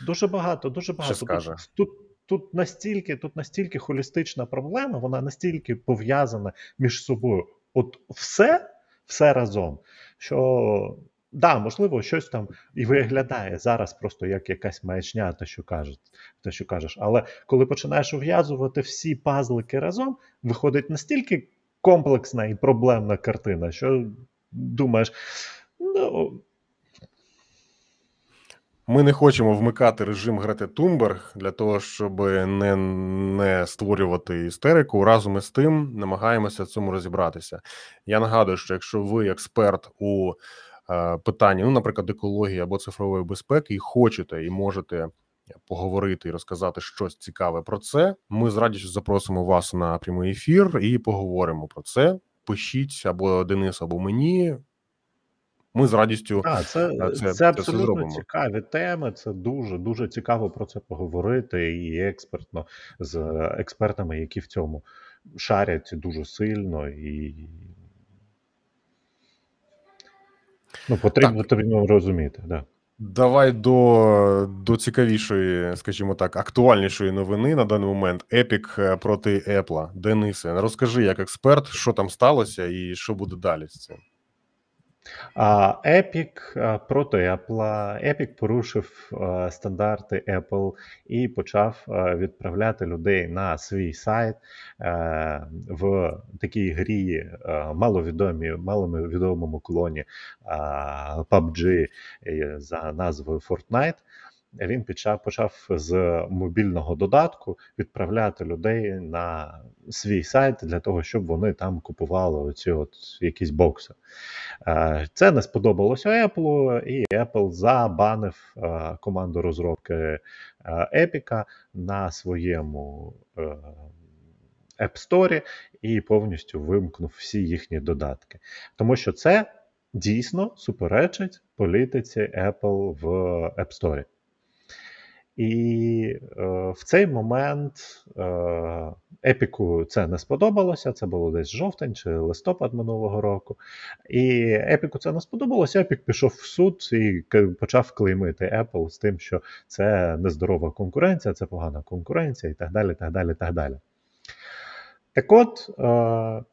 дуже багато, дуже багато. Тут, тут, тут настільки, тут настільки холістична проблема, вона настільки пов'язана між собою. От все, все разом, що да, можливо, щось там і виглядає зараз просто як якась маячня, те, що кажуть, те, що кажеш. Але коли починаєш ув'язувати всі пазлики разом, виходить настільки комплексна і проблемна картина, що думаєш, ну. Ми не хочемо вмикати режим Грети Тумберг для того, щоб не, не створювати істерику. Разом із тим намагаємося цьому розібратися. Я нагадую, що якщо ви експерт у е, питанні, ну, наприклад, екології або цифрової безпеки, і хочете і можете поговорити і розказати щось цікаве про це, ми з радістю запросимо вас на прямий ефір і поговоримо про це. Пишіть або Денису, або мені. Ми з радістю А, це, Е, це- це, це все абсолютно зробимо. цікаві теми. Це дуже дуже цікаво про це поговорити і експертно з експертами, які в цьому шарять дуже сильно і. Ну, потрібно, потрібно розуміти, да. Давай до, до цікавішої, скажімо так, актуальнішої новини на даний момент. Epic е, проти Apple. Денисе, розкажи як експерт, що там сталося і що буде далі з цим. Epic проти Apple. Epic порушив стандарти Apple і почав відправляти людей на свій сайт в такій грі а, маловідомі, маловідомому клоні PUBG е, за назвою Fortnite. Він почав, почав з мобільного додатку відправляти людей на свій сайт для того, щоб вони там купували оці от якісь бокси. Е, Це не сподобалося Apple, і Apple забанив е, команду розробки е, Epic на своєму е, App Store і повністю вимкнув всі їхні додатки. Тому що це дійсно суперечить політиці Apple в App Store. І е, в цей момент е, Епіку це не сподобалося. Це було десь жовтень чи листопад минулого року. І Епіку це не сподобалося. Епік пішов в суд і почав клеймити Apple з тим, що це нездорова конкуренція, це погана конкуренція, і так далі. так далі, так далі. Так от. Е,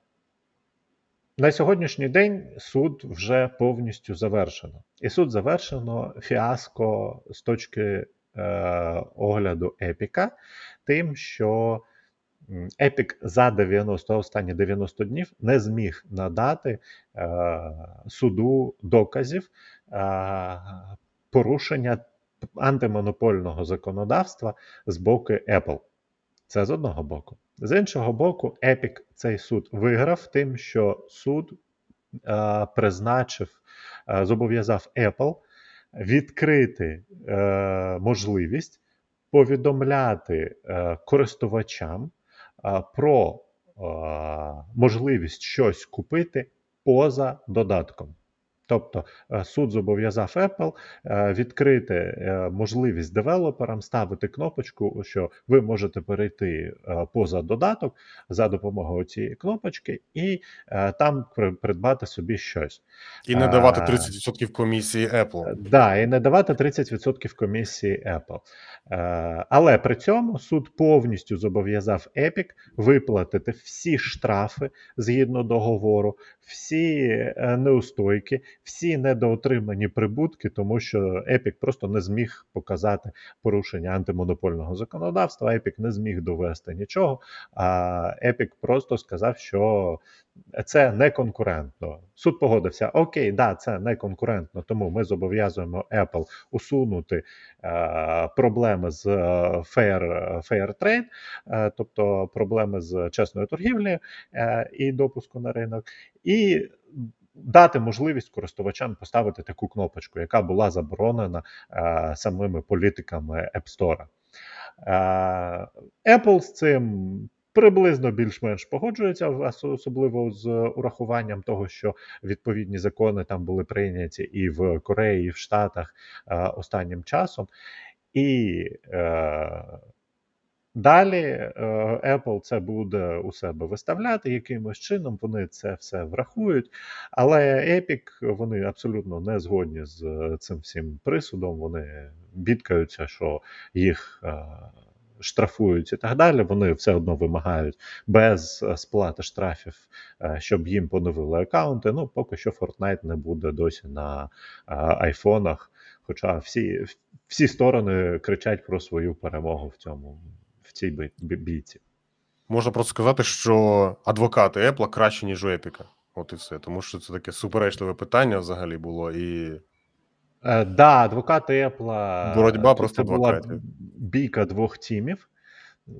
на сьогоднішній день суд вже повністю завершено. І суд завершено фіаско з точки огляду Епіка, тим, що Епік за 90 останні 90 днів не зміг надати е, суду доказів е, порушення антимонопольного законодавства з боку Apple. Це з одного боку. З іншого боку, Epic цей суд виграв тим, що суд е, призначив, е, зобов'язав Apple відкрити е, можливість повідомляти е, користувачам е, про е, можливість щось купити поза додатком. Тобто е, суд зобов'язав Apple е, відкрити е, можливість девелоперам ставити кнопочку, що ви можете перейти поза додаток за допомогою цієї кнопочки і там придбати собі щось. І не давати А, 30% комісії Apple. Да, і не давати 30% комісії Apple. Але при цьому суд повністю зобов'язав Epic виплатити всі штрафи згідно договору, всі неустойки, всі недоотримані прибутки, тому що Epic просто не зміг показати порушення антимонопольного законодавства. Epic не зміг довести нічого. А Epic просто сказав, що це не конкурентно. Суд погодився: Окей, да, це не конкурентно, тому ми зобов'язуємо Apple усунути е, проблеми з е, fair, fair trade, е, тобто проблеми з чесною торгівлею е, і допуску на ринок, і дати можливість користувачам поставити таку кнопочку, яка була заборонена е, самими політиками App Store. Е, Apple з цим приблизно більш-менш погоджується, особливо з урахуванням того, що відповідні закони там були прийняті і в Кореї, і в Штатах е, останнім часом. І е, далі е, Apple це буде у себе виставляти якимось чином. Вони це все врахують. Але Epic вони абсолютно не згодні з е, цим всім присудом. Вони бідкаються, що їх. е, Штрафують і так далі, вони все одно вимагають без сплати штрафів, щоб їм поновили аккаунти. Ну, поки що Fortnite не буде досі на айфонах. Хоча всі, всі сторони кричать про свою перемогу в цьому цій бій- бій- бійці. Можна просто сказати, що адвокати Apple краще, ніж у Epic. От і все. Тому що це таке суперечливе питання взагалі було. І Е, да, адвокати Apple. Боротьба тут просто була бійка двох Тімів.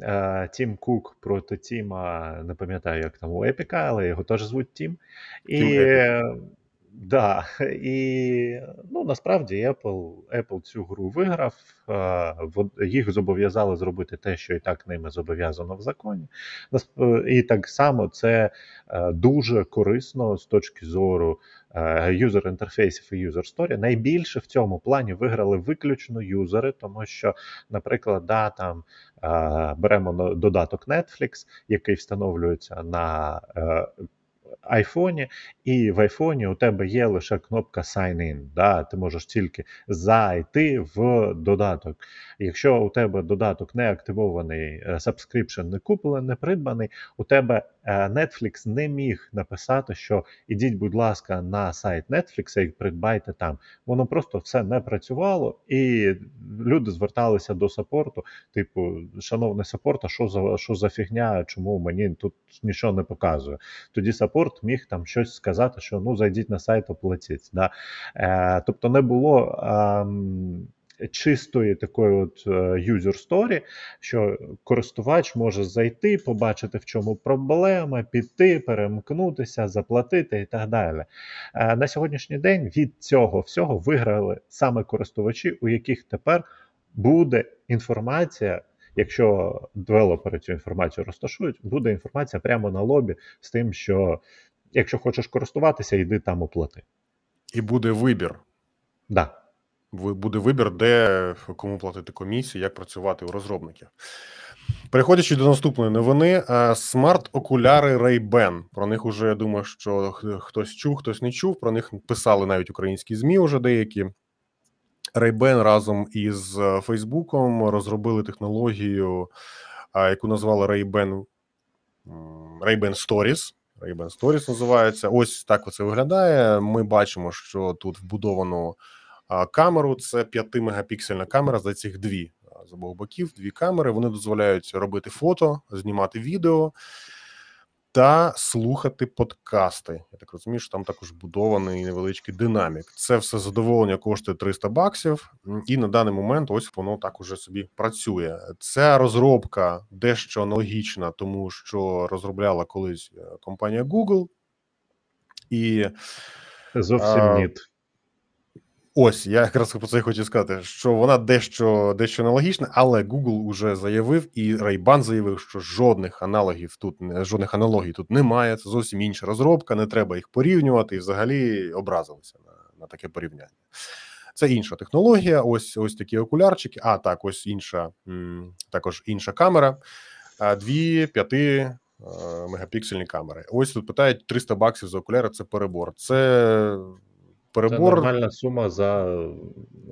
Е, Тім Кук проти Тіма, не пам'ятаю, як там у Епіка, але його теж звуть Тім. І, Тім е, да, і ну, насправді Apple, Apple цю гру виграв. Е, Їх зобов'язали зробити те, що і так ними зобов'язано в законі. Насп- І так само це е, дуже корисно з точки зору user інтерфейсів і user story. Найбільше в цьому плані виграли виключно юзери, тому що, наприклад, да, там е, беремо на- додаток Netflix, який встановлюється на е, айфоні, і в айфоні у тебе є лише кнопка Sign In. Да? Ти можеш тільки зайти в додаток. Якщо у тебе додаток не активований, е, subscription не куплений, не придбаний, у тебе е, Netflix не міг написати, що ідіть, будь ласка, на сайт Netflix і придбайте там. Воно просто все не працювало, і люди зверталися до саппорту, типу, шановний саппорт, а що за що за фігня, чому мені тут нічого не показує? Тоді саппорт міг там щось сказати, що ну зайдіть на сайт, оплатіть. Да? Е, тобто не було. ем, Чистої такої от е, user story, що користувач може зайти, побачити, в чому проблема, піти, перемкнутися, заплатити і так далі. Е, На сьогоднішній день від цього всього виграли саме користувачі, у яких тепер буде інформація. Якщо девелопери цю інформацію розташують, буде інформація прямо на лобі з тим, що якщо хочеш користуватися, йди там оплати. і буде вибір. Да. Буде вибір, де кому платити комісію, як працювати у розробників. Переходячи до наступної новини, е, смарт-окуляри Ray-Ban. Про них уже я думаю, що хтось чув, хтось не чув. Про них писали навіть українські ЗМІ уже деякі. Ray-Ban разом із е, Фейсбуком розробили технологію, яку назвали Ray-Ban, Ray-Ban Stories. Ray-Ban Stories називається. Ось так це виглядає. Ми бачимо, що тут вбудовано камеру. Це 5-мегапіксельна камера, за цих дві з обох боків. Дві камери. Вони дозволяють робити фото, знімати відео та слухати подкасти. Я так розумію, що там також будований невеличкий динамік. Це все задоволення коштує 300 баксів, і на даний момент ось воно так уже собі працює. Ця розробка дещо аналогічна, тому що розробляла колись е, компанія Google. І Зовсім ні. Ось я якраз про це хотів сказати, що вона дещо дещо аналогічна, але Google уже заявив, і Ray-Ban заявив, що жодних аналогів тут жодних аналогій тут немає. Це зовсім інша розробка, не треба їх порівнювати і взагалі образилися на на таке порівняння. Це інша технологія. Ось ось такі окулярчики. А так, ось інша також інша камера. Дві п'яти е, мегапіксельні камери. Ось тут питають 300 баксів за окуляри. Це перебор. Це Це нормальна сума за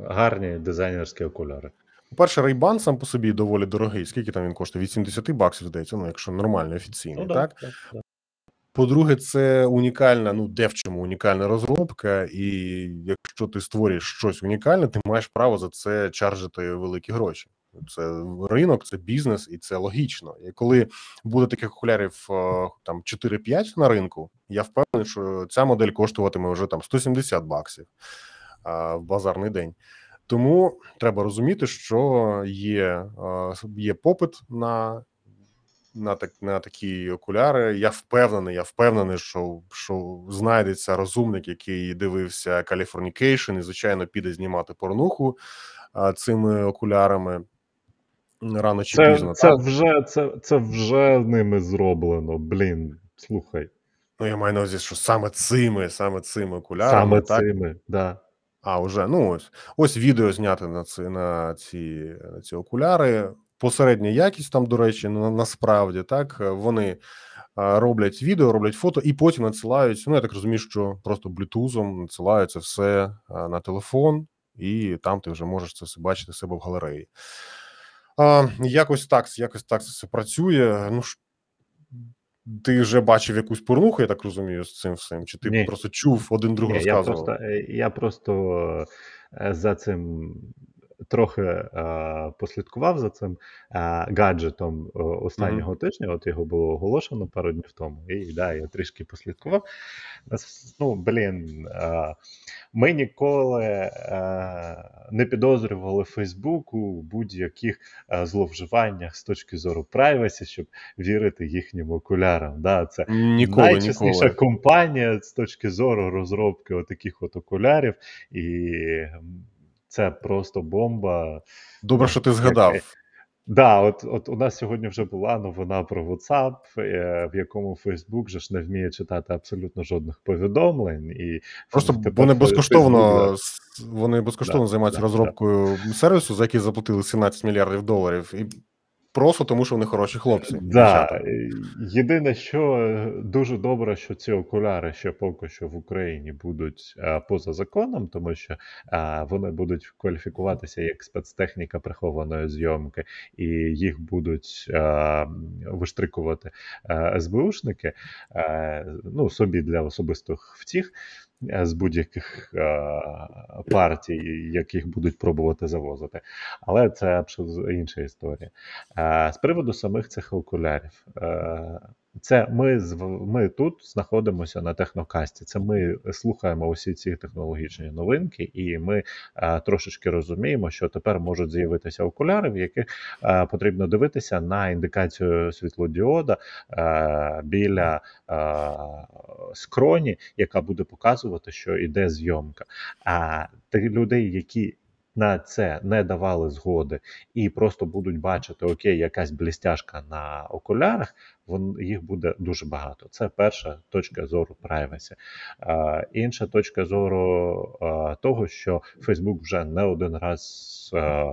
гарні дизайнерські окуляри. По-перше, Ray-Ban сам по собі доволі дорогий. Скільки там він коштує? Від 70 баксів, здається, ну якщо нормальний офіційний, Ну, так? так, так. По-друге, це унікальна, ну де в чому унікальна розробка, і якщо ти створюєш щось унікальне, ти маєш право за це чаржити великі гроші. Це ринок, це бізнес, і це логічно. І коли буде таких окулярів е, там 4-5 на ринку, я впевнений, що ця модель коштуватиме вже там 170 баксів а, в базарний день. Тому треба розуміти, що є, е, є попит на на так на такі окуляри. Я впевнений, я впевнений, що що знайдеться розумник, який дивився Californication і звичайно піде знімати порнуху цими окулярами рано чи Це, пізно. це, так? вже, це, це вже ними зроблено. Блін, слухай. Ну я маю на увазі, що саме цими, саме цими окулярами, Саме так цими, да. А, вже ну ось ось відео зняти на ці на ці, на ці окуляри. Посередня якість там, до речі, ну насправді так вони роблять відео, роблять фото і потім надсилають. Ну я так розумію, що просто блютузом надсилають це все на телефон, і там ти вже можеш це все бачити себе в галереї. А, Якось так, якось так все працює. Ну ти вже бачив якусь порнуху, я так розумію, з цим всім? Чи ти Ні. просто чув один друг Ні, я розказував? просто, е, я просто е, за цим трохи е, послідкував за цим е, гаджетом е, останнього тижня. От його було оголошено пару днів тому. І да, я трішки послідкував. Ну, блін, е, ми ніколи е, не підозрювали Facebook у будь-яких е, зловживаннях з точки зору privacy, щоб вірити їхнім окулярам. Да, це Ніколи, найчесніша ніколи. компанія з точки зору розробки отаких от окулярів, і це просто бомба. Добре, що ти згадав. Да, от, от у нас сьогодні вже була новина про WhatsApp, е, в якому Facebook вже ж не вміє читати абсолютно жодних повідомлень. І Просто вони безкоштовно Facebook, вони безкоштовно Да, займаються да, розробкою сервісу, за який заплатили 17 мільярдів доларів, і просто тому, що вони хороші хлопці. Да, е, єдине, що е, дуже добре, що ці окуляри ще поки що в Україні будуть е, поза законом, тому що е, вони будуть кваліфікуватися як спецтехніка прихованої зйомки, і їх будуть е, виштрикувати СБУшники ну, собі для особистих втіх. Е, З будь-яких е, партій, яких будуть пробувати завозити, але це абсолютно інша історія. Е, З приводу самих цих окулярів, е, це ми з ми тут знаходимося на технокасті. Це ми слухаємо усі ці технологічні новинки, і ми е, трошечки розуміємо, що тепер можуть з'явитися окуляри, в яких е, потрібно дивитися на індикацію світлодіода е, біля е, скроні, яка буде показувати, що йде зйомка. А тих людей, які на це не давали згоди і просто будуть бачити окей, якась блістяшка на окулярах, вон їх буде дуже багато. Це перша точка зору privacy. Е, інша точка зору е, того, що Facebook вже не один раз. Е,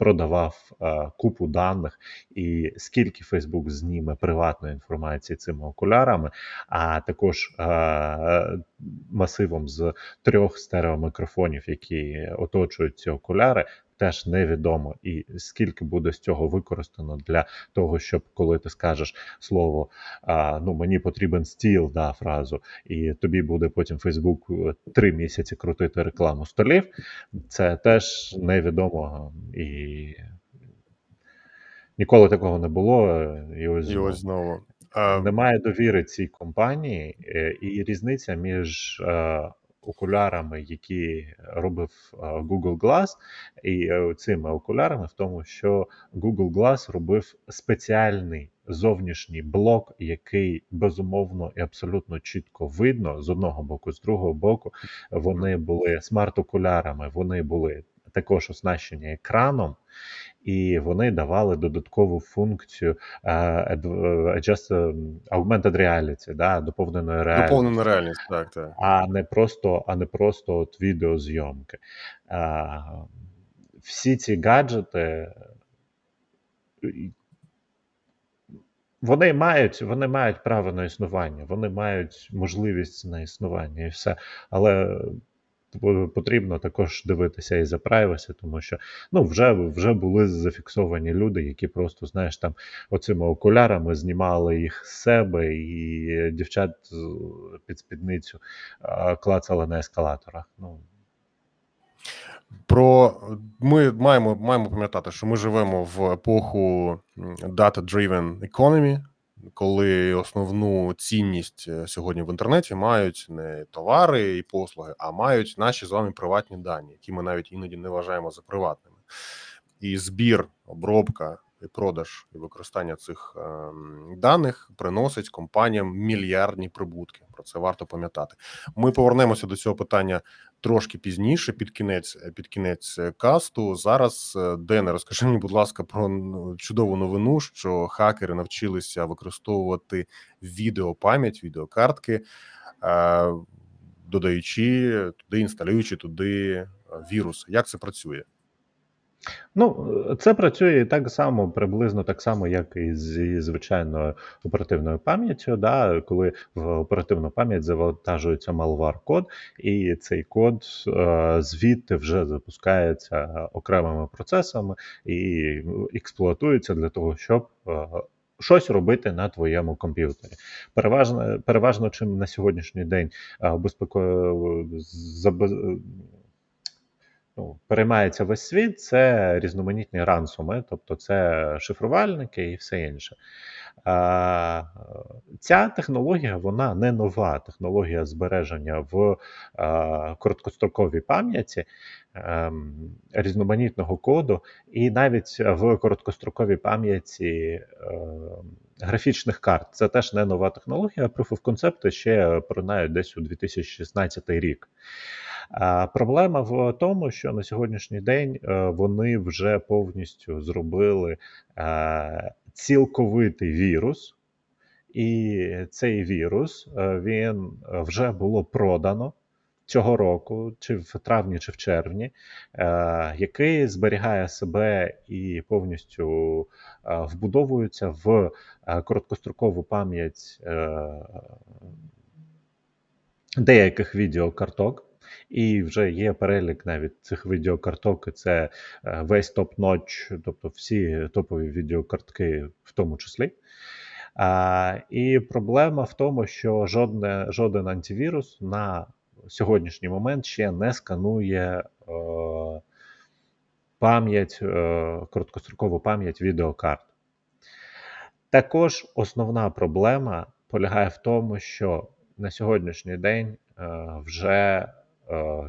Продавав е, купу даних, і скільки Facebook зніме приватної інформації цими окулярами, а також е, масивом з трьох стереомікрофонів, які оточують ці окуляри, теж невідомо. І скільки буде з цього використано для того, щоб коли ти скажеш слово а, ну мені потрібен стіл, да, фразу, і тобі буде потім Фейсбук три місяці крутити рекламу столів. Це теж невідомо і. Ніколи такого не було. І ось, І ось знову. Е, Немає довіри цій компанії, е, і різниця між е, окулярами, які робив е, Google Glass, і е, цими окулярами в тому, що Google Glass робив спеціальний зовнішній блок, який безумовно і абсолютно чітко видно з одного боку, з другого боку, вони були смарт-окулярами, вони були також оснащені екраном. І вони давали додаткову функцію е, adjust, е, augmented reality, да, доповненої реальності. Доповнена реальність, так, так. а не просто, а не просто от відеозйомки. Всі ці гаджети. Вони мають, вони мають право на існування, вони мають можливість на існування і все. Але потрібно також дивитися і за privacy, тому що ну, вже, вже були зафіксовані люди, які просто, знаєш, там оцими окулярами знімали їх з себе, і дівчат під спідницю клацали на ескалаторах. Ну, Про ми маємо маємо пам'ятати, що ми живемо в епоху data-driven economy, коли основну цінність е, сьогодні в інтернеті мають не товари і послуги, а мають наші з вами приватні дані, які ми навіть іноді не вважаємо за приватними. І збір, обробка і продаж і використання цих ем, даних приносить компаніям мільярдні прибутки. Про це варто пам'ятати. Ми повернемося до цього питання трошки пізніше, під кінець під кінець е, касту. Зараз е, Дене, розкажи мені, будь ласка, про чудову новину, що хакери навчилися використовувати відеопам'ять, відеокартки, е, додаючи туди, інсталюючи туди вірус. Як це працює? Ну, це працює так само, приблизно так само, як і зі звичайною оперативною пам'яттю. Да, коли в оперативну пам'ять завантажується malware-код, і цей код е, звідти вже запускається окремими процесами і експлуатується для того, щоб е, щось робити на твоєму комп'ютері. Переважно, переважно чим на сьогоднішній день е, безпеко ну, переймається весь світ, це різноманітні рансуми, тобто це шифрувальники і все інше. А, ця технологія вона не нова. Технологія збереження в а, короткостроковій пам'яті ем, різноманітного коду, і навіть в короткостроковій пам'яті ем, графічних карт. Це теж не нова технологія. Proof of Concept ще пронають десь у 2016 рік. Проблема в тому, що на сьогоднішній день е, вони вже повністю зробили е, цілковитий вірус, і цей вірус е, він вже було продано цього року, чи в травні, чи в червні, який зберігає себе і повністю вбудовується в короткострокову пам'ять деяких відеокарток. І вже є перелік навіть цих відеокарток. і Це е, весь топ-ноч, тобто всі топові відеокартки, в тому числі. А, І проблема в тому, що жодне, жоден антивірус на сьогоднішній момент ще не сканує е, пам'ять, е, короткострокову пам'ять відеокарт. Також основна проблема полягає в тому, що на сьогоднішній день е, вже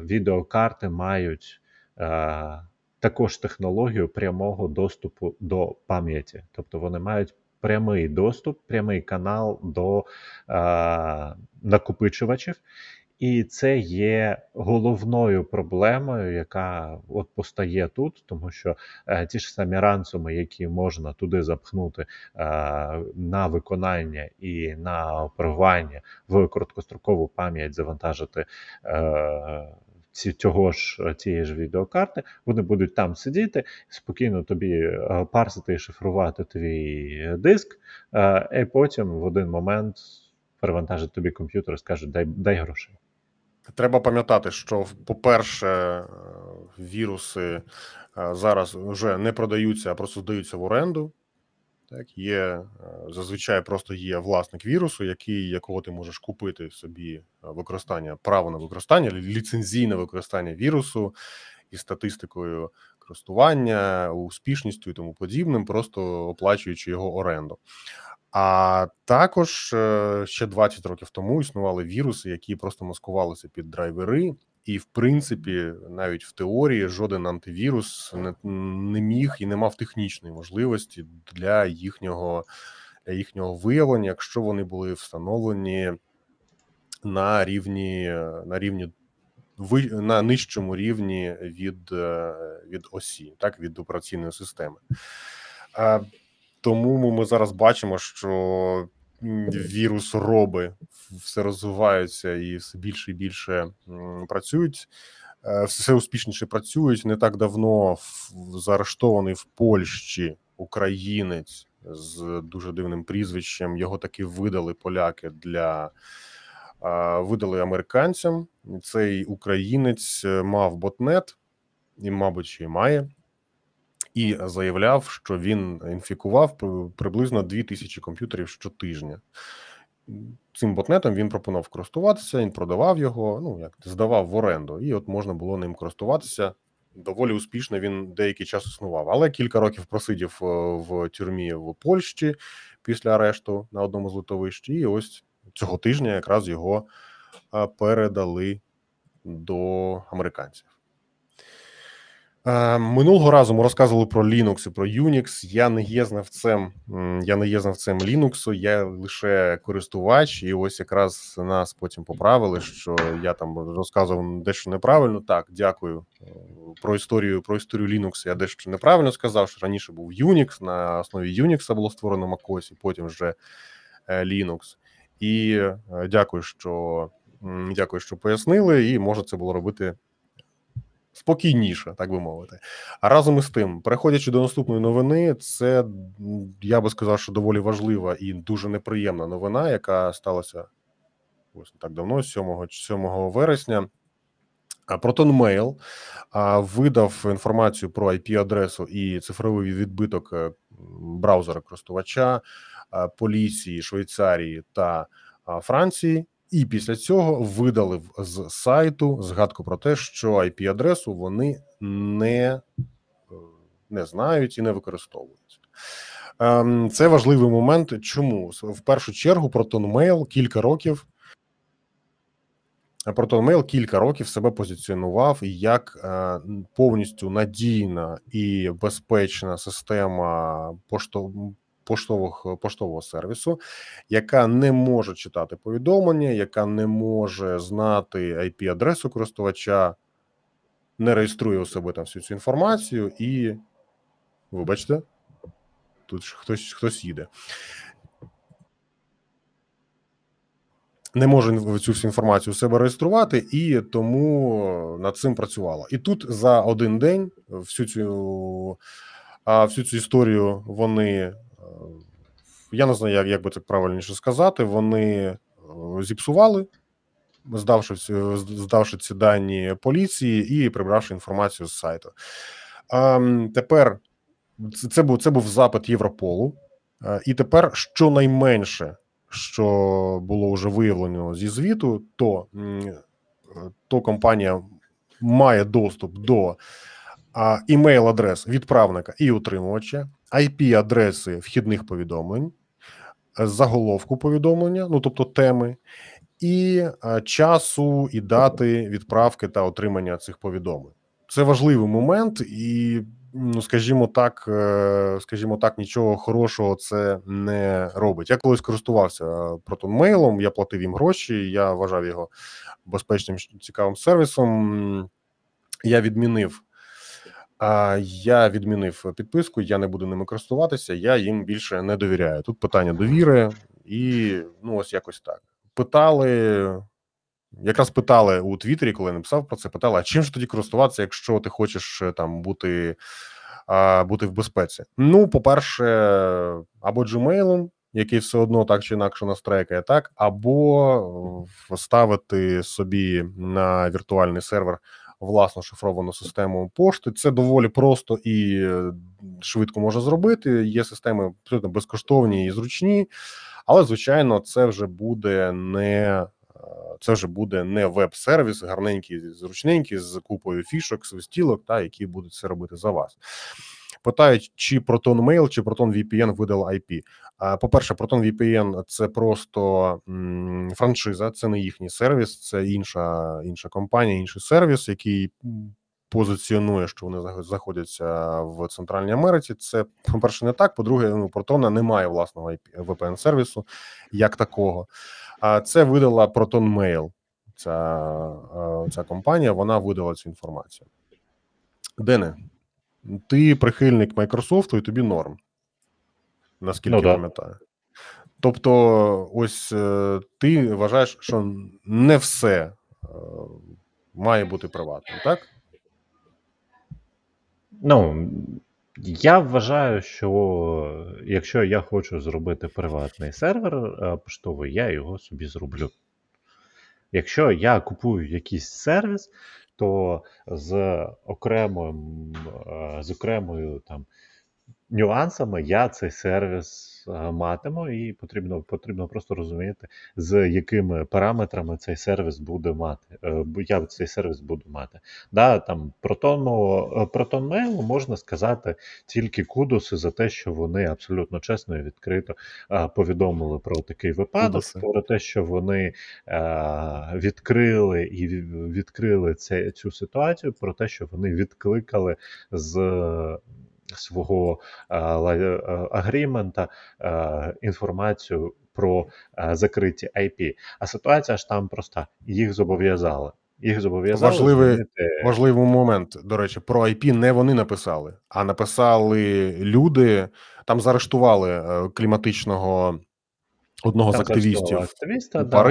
відеокарти мають е, також технологію прямого доступу до пам'яті. Тобто вони мають прямий доступ, прямий канал до е, накопичувачів. І це є головною проблемою, яка от постає тут, тому що е, ті ж самі рансуми, які можна туди запхнути е, на виконання і на оперування в короткострокову пам'ять завантажити. Е, ці, цього ж цієї ж відеокарти, вони будуть там сидіти, спокійно тобі е, парсити і шифрувати твій диск, е, і потім в один момент перевантажить тобі комп'ютер і скажуть, дай, дай грошей. Треба пам'ятати, що по-перше, е, віруси е, зараз вже не продаються, а просто здаються в оренду. Так, є е, зазвичай просто є власник вірусу, який якого ти можеш купити собі використання, право на використання, ліцензійне використання вірусу із статистикою користування, успішністю і тому подібним, просто оплачуючи його оренду. А також е, ще 20 років тому існували віруси, які просто маскувалися під драйвери, і в принципі, навіть в теорії, жоден антивірус не, не міг і не мав технічної можливості для їхнього, для їхнього виявлення, якщо вони були встановлені на рівні на рівні ви на нижчому рівні від, е, від осі, так від операційної системи. Тому ми зараз бачимо, що вірус роби все розвиваються і все більше і більше працюють. Е, Все успішніше працюють. Не так давно заарештований в Польщі українець з дуже дивним прізвищем. Його таки видали поляки для видали американцям. Цей українець е, мав ботнет і, мабуть, ще й має, і заявляв, що він інфікував при- приблизно 2000 комп'ютерів щотижня. Цим ботнетом він пропонував користуватися, він продавав його, ну як здавав в оренду, і от можна було ним користуватися. Доволі успішно він деякий час існував, але кілька років просидів е, в тюрмі в Польщі після арешту на одному з литовищ, і ось цього тижня якраз його е, передали до американців. Е, Минулого разу ми розказували про Linux і про Unix. Я не є знавцем, я не є знавцем Linux, я лише користувач, і ось якраз нас потім поправили, що я там розказував дещо неправильно. Так, дякую Е, про історію. Про історію Linux я дещо неправильно сказав. Що раніше був Unix, на основі Unix було створено macOS, і потім вже е, Linux. І дякую, що дякую, що пояснили, і може це було робити спокійніше, так би мовити. А разом із тим, переходячи до наступної новини, це я би сказав, що доволі важлива і дуже неприємна новина, яка сталася ось так давно, 7, 7 вересня. Proton Mail видав інформацію про IP-адресу і цифровий відбиток е, браузера користувача а, Полісії, Швейцарії та Франції. І після цього видалив з сайту згадку про те, що IP-адресу вони не, е, не знають і не використовують. Ем, Це важливий момент. Чому в першу чергу Proton Mail кілька років ProtonMail кілька років себе позиціонував як е, повністю надійна і безпечна система поштових поштового сервісу, яка не може читати повідомлення, яка не може знати IP-адресу користувача, не реєструє у себе там всю цю інформацію, і вибачте, тут хтось хтось їде. не може цю всю інформацію у себе реєструвати, і тому над цим працювала. І тут за один день всю цю всю цю історію вони е, я не знаю, як, як би це правильніше сказати. Вони е, зіпсували, здавши здавши ці дані поліції і прибравши інформацію з сайту. А, тепер це, був це був запит Європолу, Е, і тепер щонайменше що було вже виявлено зі звіту, то, е, то компанія має доступ до імейл-адрес відправника і утримувача, IP-адреси вхідних повідомлень, е, заголовку повідомлення, ну тобто теми, і е, часу і дати відправки та отримання цих повідомлень. Це важливий момент, і ну скажімо так, е, скажімо так, нічого хорошого це не робить. Я колись користувався протонмейлом, я платив їм гроші, я вважав його безпечним цікавим сервісом. Я відмінив. Я відмінив підписку, я не буду ними користуватися, я їм більше не довіряю. Тут питання довіри, і ну ось якось так. Питали, якраз питали у Твіттері, коли я написав про це, питали: а чим ж тоді користуватися, якщо ти хочеш е, там бути, а, бути в безпеці? Ну, по-перше, або Gmail, який все одно так чи інакше настрейкає, так, або е, ставити собі на віртуальний сервер власну шифровану систему пошти. Це доволі просто і е, швидко можна зробити. Є системи абсолютно безкоштовні і зручні, але звичайно, це вже буде не. е, Це вже буде не веб-сервіс, гарненький, зручненький, з купою фішок, свистілок, та які будуть це робити за вас. Питають, чи Proton Mail, чи Proton VPN видал IP. По-перше, Proton VPN – це просто франшиза, це не їхній сервіс, це інша, інша компанія, інший сервіс, який позиціонує, що вони знаходяться в Центральній Америці. Це, по-перше, не так. По-друге, ну, Протона немає власного VPN сервісу як такого. А це видала Proton Mail. ця, ця компанія, вона видала цю інформацію. Дене, ти прихильник Microsoft і тобі норм, наскільки Ну, да. пам'ятаю. Тобто, ось е, ти вважаєш, що не все е, має бути приватним, так? Ну, я вважаю, що якщо я хочу зробити приватний сервер е, поштовий, я його собі зроблю. Якщо я купую якийсь сервіс, то з окремим, е, з окремою там нюансами я цей сервіс е, матиму, і потрібно, потрібно просто розуміти, з якими параметрами цей сервіс буде мати. е, Я цей сервіс буду мати. Да, там Proton, е, Proton Mail можна сказати тільки кудоси за те, що вони абсолютно чесно і відкрито повідомили про такий випадок, Кудоси. про те, що вони відкрили і відкрили це, цю ситуацію, про те, що вони відкликали з свого е, е, агрімента е, інформацію про закриті IP. А ситуація ж там проста: їх зобов'язали. Їх зобов'язали Важливий- змінити Важливий момент, до речі, про IP не вони написали, а написали люди. Там заарештували кліматичного одного з активістів активіста, у да.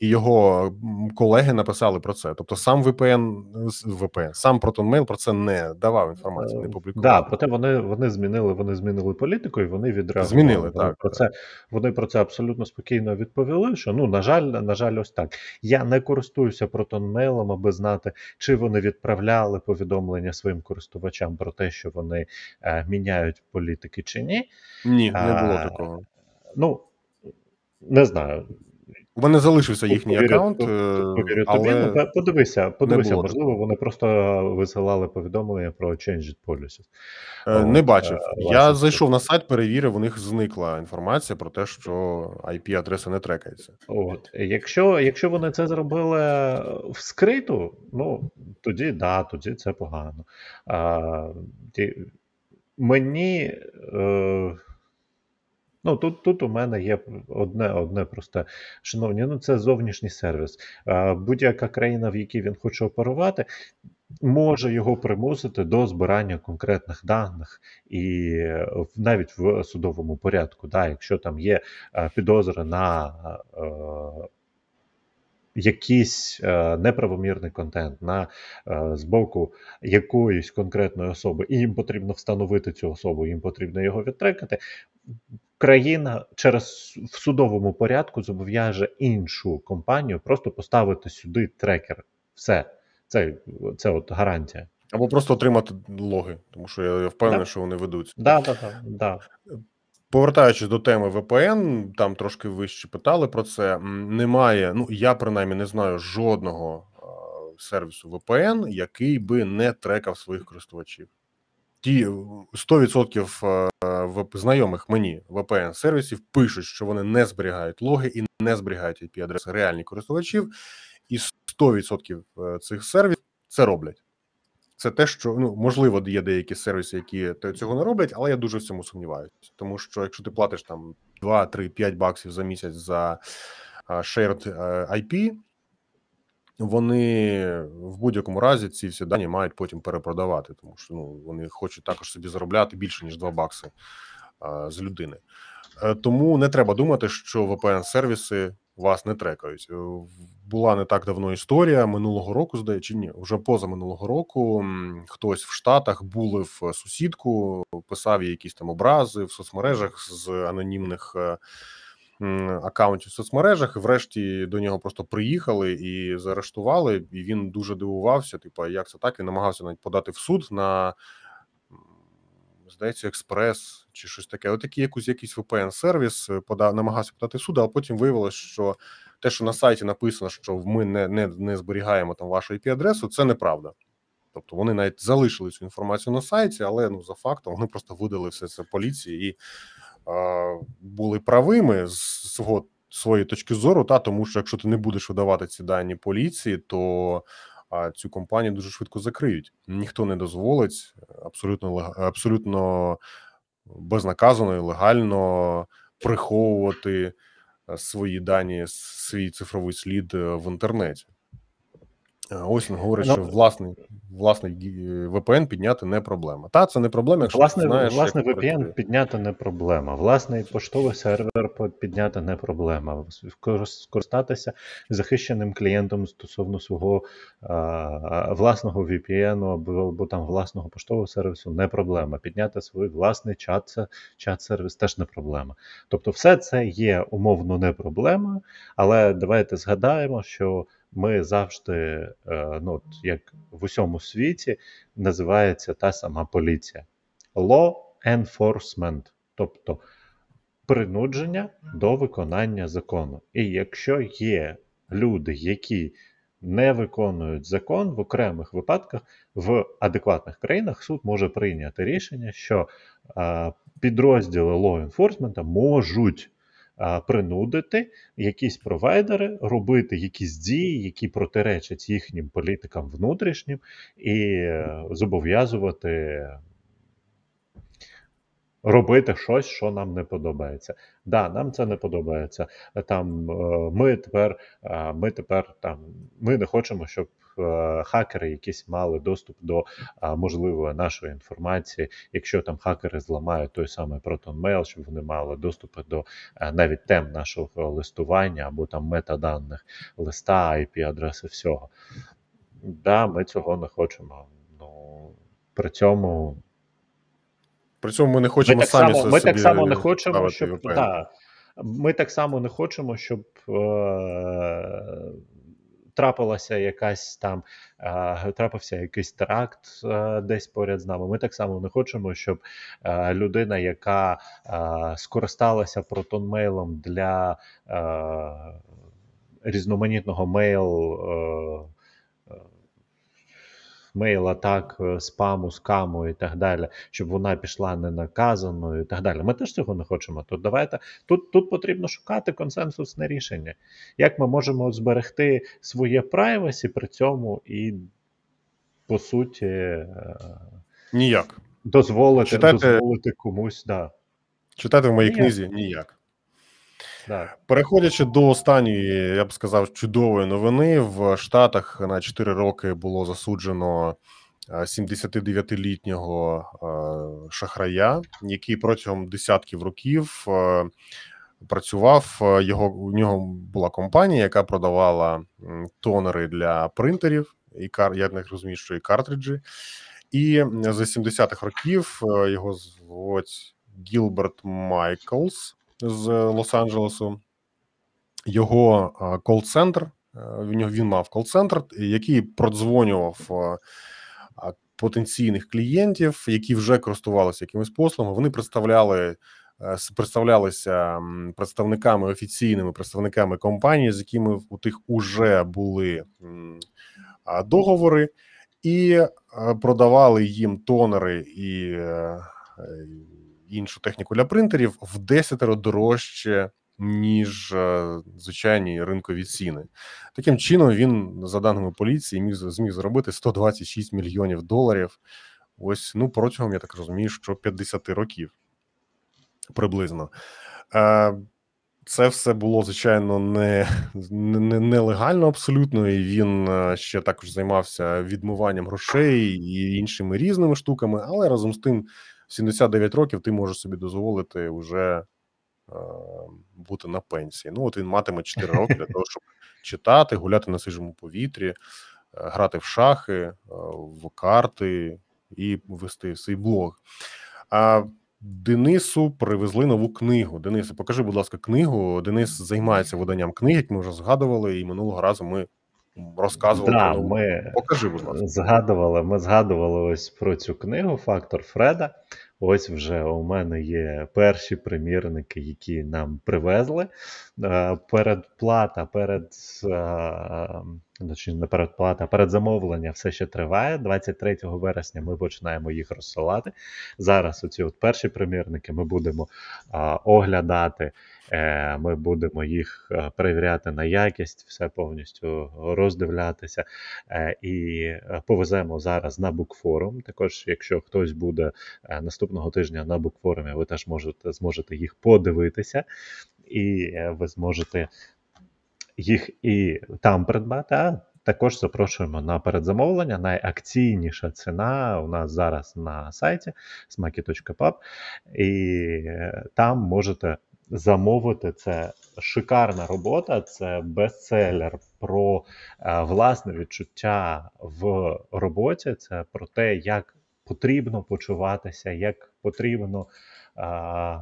І його колеги написали про це. Тобто, сам VPN, VPN сам ProtonMail про це не давав інформацію, не Е, публікував. Да, проте вони, вони змінили, вони змінили політику і вони відреагували. Змінили, вони так, Про так. це, вони про це абсолютно спокійно відповіли. Що ну, на жаль, на жаль, ось так. Я не користуюся протонмейлом, аби знати, чи вони відправляли повідомлення своїм користувачам про те, що вони е, міняють політики чи ні. Ні, не було А, такого. Ну не знаю. У мене залишився їхній Повірю- аккаунт, по- е, повірю тобі, ну, по- подивися, подивися, можливо, вони просто висилали повідомлення про changed policies. е, не От, бачив. е, Я зайшов на сайт, перевірив, у них зникла інформація про те, що IP-адреса не трекається. От. Якщо, якщо вони це зробили вскриту, ну тоді да, тоді це погано. А, ті, мені. Е, Ну, тут, тут у мене є одне, одне просте. Шановні, ну це зовнішній сервіс. Будь-яка країна, в якій він хоче оперувати, може його примусити до збирання конкретних даних, і навіть в судовому порядку, да, якщо там є е, підозри на е, якийсь е, неправомірний контент на е, з боку якоїсь конкретної особи, і їм потрібно встановити цю особу, їм потрібно його відтрекати. Країна через в судовому порядку зобов'яже іншу компанію просто поставити сюди трекер. Все, це, це от гарантія. Або просто отримати логи, тому що я, я впевнений, Да. що вони ведуться. Да, да, да, да. Повертаючись до теми VPN, там трошки вище питали про це. Немає, ну я принаймні не знаю жодного сервісу VPN, який би не трекав своїх користувачів. Ті е, 100% е, знайомих мені VPN сервісів пишуть, що вони не зберігають логи і не зберігають IP-адреси реальних користувачів, і 100% е, цих сервісів це роблять. Це те, що ну можливо є деякі сервіси, які цього не роблять, але я дуже в цьому сумніваюся. Тому що якщо ти платиш там 2, 3, 5 баксів за місяць за shared е, IP, вони в будь-якому разі ці всі дані мають потім перепродавати, тому що ну вони хочуть також собі заробляти більше ніж 2 бакси а, з людини. Е, Тому не треба думати, що VPN-сервіси вас не трекають. Е, Була не так давно історія минулого року, здається, ні, вже поза минулого року. Хтось в Штатах булив е, сусідку, писав їй якісь там образи в соцмережах з анонімних акаунтів в соцмережах. і Врешті до нього просто приїхали і заарештували. І він дуже дивувався. Типу, як це так? Він намагався навіть подати в суд на здається, експрес чи щось таке. Отакий якийсь якийсь VPN-сервіс е, подав, намагався подати в суд, але потім виявилось, що те, що на сайті написано, що ми не, не, не зберігаємо там вашу IP-адресу, це неправда. Тобто вони навіть залишили цю інформацію на сайті, але ну за фактом вони просто видали все це поліції і були правими з свого своєї точки зору, та тому що якщо ти не будеш видавати ці дані поліції, то а, цю компанію дуже швидко закриють. Ніхто не дозволить абсолютно абсолютно безнаказано і легально приховувати е, свої дані, свій цифровий слід е, в інтернеті. Е, Ось він говорить, Ну, що власний, власний VPN підняти не проблема. Та це не проблема, якщо Власне, ти знаєш, власне як VPN працює. підняти не проблема. Власний поштовий сервер підняти не проблема. Скор- Скористатися захищеним клієнтом стосовно свого а, власного VPN або, або там власного поштового сервісу не проблема. Підняти свій власний чат, це- чат-сервіс теж не проблема. Тобто, все це є умовно не проблема, але давайте згадаємо, що ми завжди, е, ну, як в усьому світі, називається та сама поліція. Law enforcement, тобто принудження до виконання закону. І якщо є люди, які не виконують закон в окремих випадках, в адекватних країнах суд може прийняти рішення, що е, підрозділи law enforcement можуть принудити якісь провайдери робити якісь дії, які протиречать їхнім політикам внутрішнім, і е, зобов'язувати робити щось, що нам не подобається. Да, нам це не подобається. Там е, ми тепер, е, ми тепер там ми не хочемо, щоб е, хакери якісь мали доступ до е, можливої нашої інформації. Якщо там хакери зламають той самий ProtonMail, щоб вони мали доступ до е, навіть тем нашого листування або там метаданих листа, IP-адреси, всього. Да, ми цього не хочемо. Ну при цьому При цьому ми не хочемо ми так самі само, се- ми так само не хочемо, щоб да, ми так само не хочемо, щоб е, трапилася якась там е, трапився якийсь теракт е, десь поряд з нами. Ми так само не хочемо, щоб е, людина, яка скористалася ProtonMail ом для різноманітного mail. Mail атак, е, спаму, скаму і так далі, щоб вона пішла ненаказаною і так далі. Ми теж цього не хочемо. То давайте тут, тут потрібно шукати консенсусне рішення. Як ми можемо зберегти своє прайвасі при цьому і, по суті, е, Ніяк. дозволити, дозволити комусь. Да, Читати в моїй Ніяк. книзі ніяк. Да. Переходячи до останньої, я б сказав, чудової новини, в Штатах на 4 роки було засуджено е, 79-літнього е, шахрая, який протягом десятків років е, працював. Е, Його у нього була компанія, яка продавала тонери для принтерів, і кар я не розумію, що і картриджі. І з 70-х років е, його звуть Гілберт Майклс з Лос-Анджелесу. Його е, кол-центр. е, В нього він мав кол-центр, який продзвонював е, потенційних клієнтів, які вже користувалися якимись послугами. Вони представляли е, представлялися представниками офіційними представниками компанії, з якими у тих уже були договори, і е, продавали їм тонери і е, е, іншу техніку для принтерів в десятеро дорожче, ніж е, звичайні ринкові ціни. Таким чином, він, за даними поліції, міг зміг заробити 126 мільйонів доларів. Ось ну протягом, я так розумію, що 50 років приблизно. Е, Це все було звичайно не, не нелегально абсолютно, і він е, ще також займався відмиванням грошей і іншими різними штуками. Але разом з тим, в 79 років ти можеш собі дозволити вже е, бути на пенсії. Ну, от він матиме 4 роки для того, щоб читати, гуляти на свіжому повітрі, е, грати в шахи, е, в карти і вести свій блог. А Денису привезли нову книгу. Денисе, покажи, будь ласка, книгу. Денис займається виданням книг, як ми вже згадували, і минулого разу ми розказували Да, про ми Покажи, будь ласка. згадували, ми згадували ось про цю книгу Фактор Фреда. Ось вже у мене є перші примірники, які нам привезли. Е, Передплата, перед е, не передплата, передзамовлення все ще триває. 23 вересня ми починаємо їх розсилати. Зараз оці от перші примірники ми будемо оглядати. Е, Ми будемо їх е, перевіряти на якість, все повністю роздивлятися. Е, І повеземо зараз на букфорум. Також, якщо хтось буде наступного тижня на букфорумі, ви теж можете зможете їх подивитися. і ви зможете їх і там придбати. а також запрошуємо на передзамовлення. Найакційніша ціна у нас зараз на сайті smaki.pub, і там можете замовити це шикарна робота, це бестселер про е, власне відчуття в роботі. Це про те, як потрібно почуватися, як потрібно. е,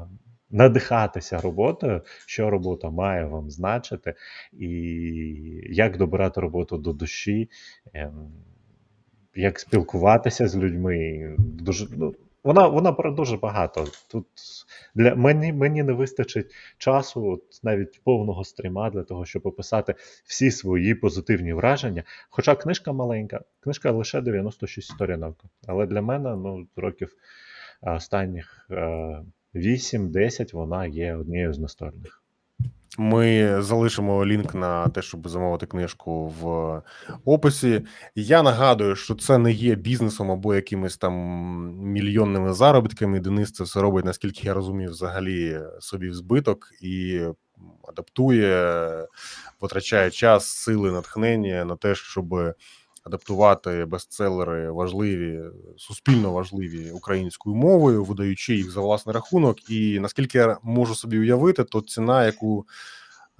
Надихатися роботою, що робота має вам значити, і як добирати роботу до душі, ем, як спілкуватися з людьми. Дуже, ну, вона вона про дуже багато. Тут для мені мені не вистачить часу, от навіть повного стріма, для того, щоб описати всі свої позитивні враження. Хоча книжка маленька, книжка лише 96 сторінок. Але для мене ну, років останніх 8-10 е, вона є однією з настольних. Ми залишимо лінк на те, щоб замовити книжку в описі. Я нагадую, що це не є бізнесом або якимись там мільйонними заробітками. Денис це все робить, наскільки я розумію, взагалі собі в збиток і адаптує, витрачає час, сили, натхнення на те, щоб адаптувати бестселери важливі, суспільно важливі українською мовою, видаючи їх за власний рахунок. І наскільки я можу собі уявити, то ціна, яку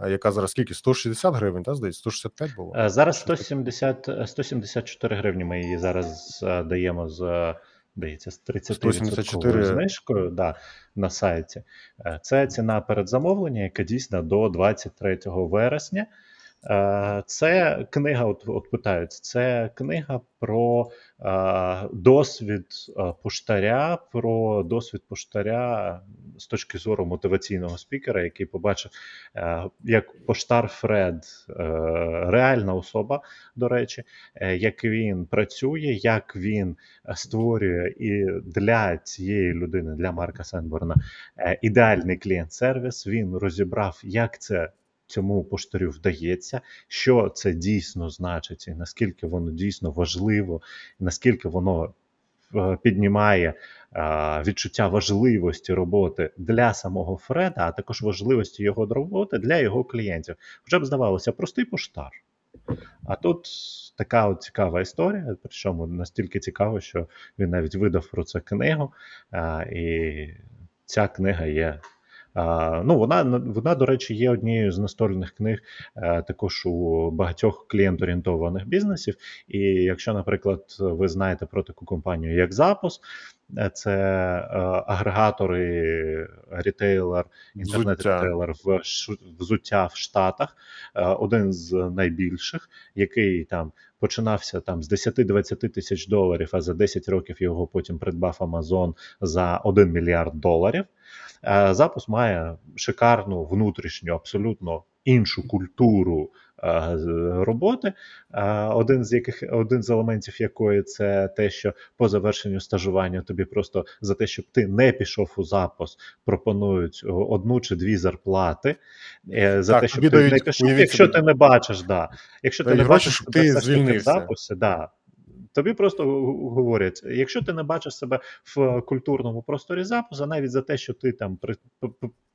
яка зараз скільки 160 гривень, та здається, 165 було е, зараз 170, 174 гривні. Ми її зараз е, даємо з. Здається, з 30% знижкою да, на сайті. Е, це ціна передзамовлення, яка дійсна до 23 вересня. Е, це книга, от от питають, це книга про е, досвід е, поштаря, про досвід поштаря з точки зору мотиваційного спікера, який побачив, як поштар Фред, реальна особа, до речі, як він працює, як він створює і для цієї людини, для Марка Сенборна, ідеальний клієнт-сервіс. Він розібрав, як це цьому поштарю вдається, що це дійсно значить, і наскільки воно дійсно важливо, наскільки воно е, піднімає відчуття важливості роботи для самого Фреда, а також важливості його роботи для його клієнтів. Хоча б здавалося, простий поштар. А тут така от цікава історія, причому настільки цікаво, що він навіть видав про це книгу, і ця книга є Ну, Вона, вона, до речі, є однією з настольних книг е, також у багатьох клієнт-орієнтованих бізнесів. І якщо, наприклад, ви знаєте про таку компанію, як Запус, е, це е, агрегатори, рітейлер, інтернет-рітейлер в взуття в Штатах, один з найбільших, який там. Починався там з 10-20 тисяч доларів, а за 10 років його потім придбав Амазон за 1 мільярд доларів. Е, запуск має шикарну внутрішню, абсолютно іншу культуру е, роботи. Е, один з яких один з елементів якої це те, що по завершенню стажування тобі просто за те, щоб ти не пішов у запуск, пропонують одну чи дві зарплати. За так, те, щоб ти не пішов, якщо ти не бачиш, да. Якщо ти не бачиш, що ти звільнився. в записі, да. Тобі просто говорять: якщо ти не бачиш себе в культурному просторі запусу, навіть за те, що ти там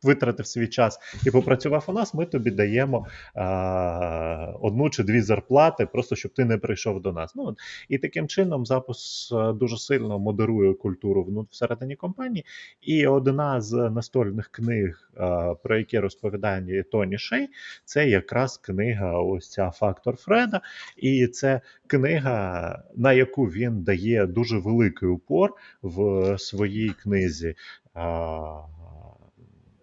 витратив свій час і попрацював у нас, ми тобі даємо а, одну чи дві зарплати, просто щоб ти не прийшов до нас. Ну і таким чином запуск дуже сильно модерує культуру всередині компанії. І одна з настольних книг, а, про які розповідає Тоні Шей, це якраз книга ось ця фактор Фреда, і це книга, на яку він дає дуже великий упор в своїй книзі.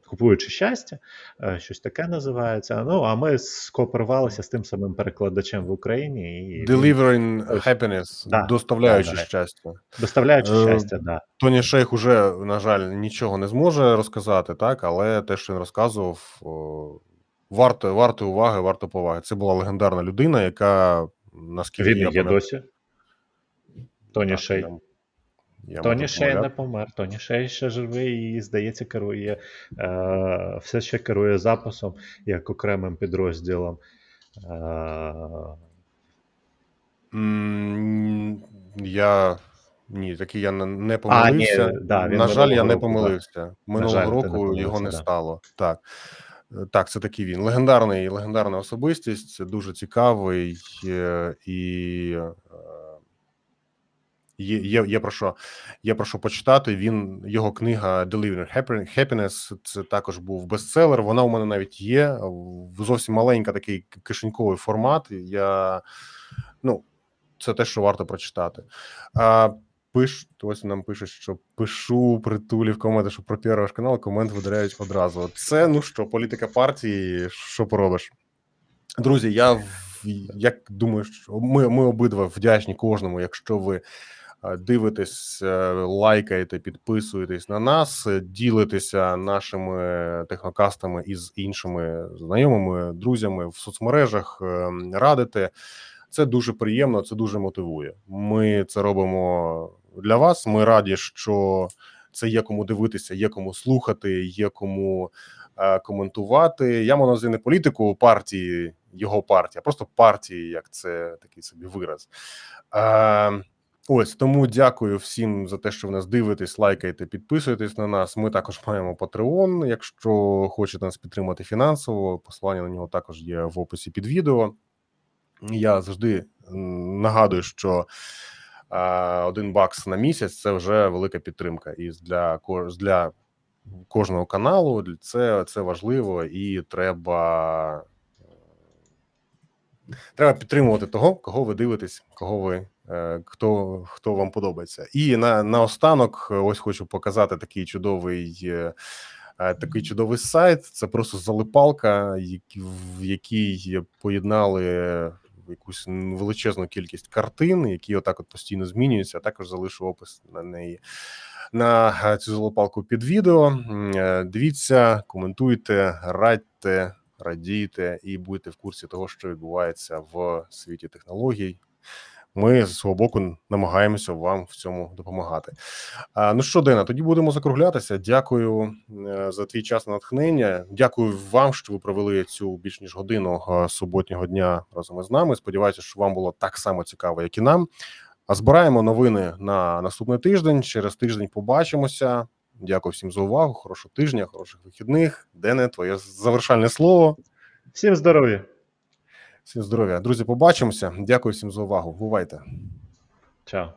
Купуючи щастя, е, щось таке називається. Ну а ми скооперувалися з тим самим перекладачем в Україні і Delivering happiness, да, доставляючи да, щастя. Доставляючи е, щастя, да. Тоні Шейх уже, на жаль, нічого не зможе розказати, так, але те, що він розказував, варто варто уваги, варто поваги. Це була легендарна людина, яка наскільки він є досі. Тоні Шей. Я Тоні Шей не помер. Тоні Шей ще живий і, здається, керує е, все ще керує записом як окремим підрозділом. Е, Я ні, таки я не помилився. А, ні, да, На жаль, я не помилився. Минулого року його не стало. Так. Так, це такий він. Легендарний, легендарна особистість, дуже цікавий і е, є, є, є про що є про що почитати. Він його книга Delivering Happiness, Це також був бестселер. Вона у мене навіть є. Зовсім маленька такий кишеньковий формат. Я ну, це те, що варто прочитати. А, пиш, ось нам пише, що пишу притулі в коменти, що про ваш канал комент видаляють одразу. Це ну що, політика партії, що поробиш? Друзі, я як думаю, що ми, ми обидва вдячні кожному, якщо ви е, дивитесь, е, лайкаєте, підписуєтесь на нас, е, ділитеся нашими технокастами із іншими знайомими, друзями в соцмережах, радите. Це дуже приємно, це дуже мотивує. Ми це робимо для вас. Ми раді, що це є кому дивитися, є кому слухати, є кому е, коментувати. Я маю не політику партії, його партія, а просто партії, як це такий собі вираз. Е, Ось тому дякую всім за те, що ви нас дивитесь, лайкаєте, підписуєтесь на нас. Ми також маємо Patreon, Якщо хочете нас підтримати фінансово, посилання на нього також є в описі під відео. Я завжди нагадую, що один бакс на місяць це вже велика підтримка. І для для кожного каналу це, це важливо і треба. е, Треба підтримувати того, кого ви дивитесь, кого ви е, хто, хто вам подобається. І на наостанок, е, ось хочу показати такий чудовий. Такий чудовий сайт. Це просто залипалка, в якій поєднали якусь величезну кількість картин, які отак от постійно змінюються. Також залишу опис на неї на е, цю золопалку під відео. Е, Дивіться, коментуйте, радьте, радійте і будьте в курсі того, що відбувається в світі технологій. Ми з свого боку намагаємося вам в цьому допомагати. А, ну що, Дена, тоді будемо закруглятися. Дякую е, за твій час на натхнення. Дякую вам, що ви провели цю більш ніж годину е, суботнього дня разом із нами. Сподіваюся, що вам було так само цікаво, як і нам. А збираємо новини на наступний тиждень. Через тиждень побачимося. Дякую всім за увагу. Хорошого тижня, хороших вихідних. Дене, твоє завершальне слово. Всім здоров'я! Всім здоров'я. Друзі, побачимося. Дякую всім за увагу. Бувайте. Чао.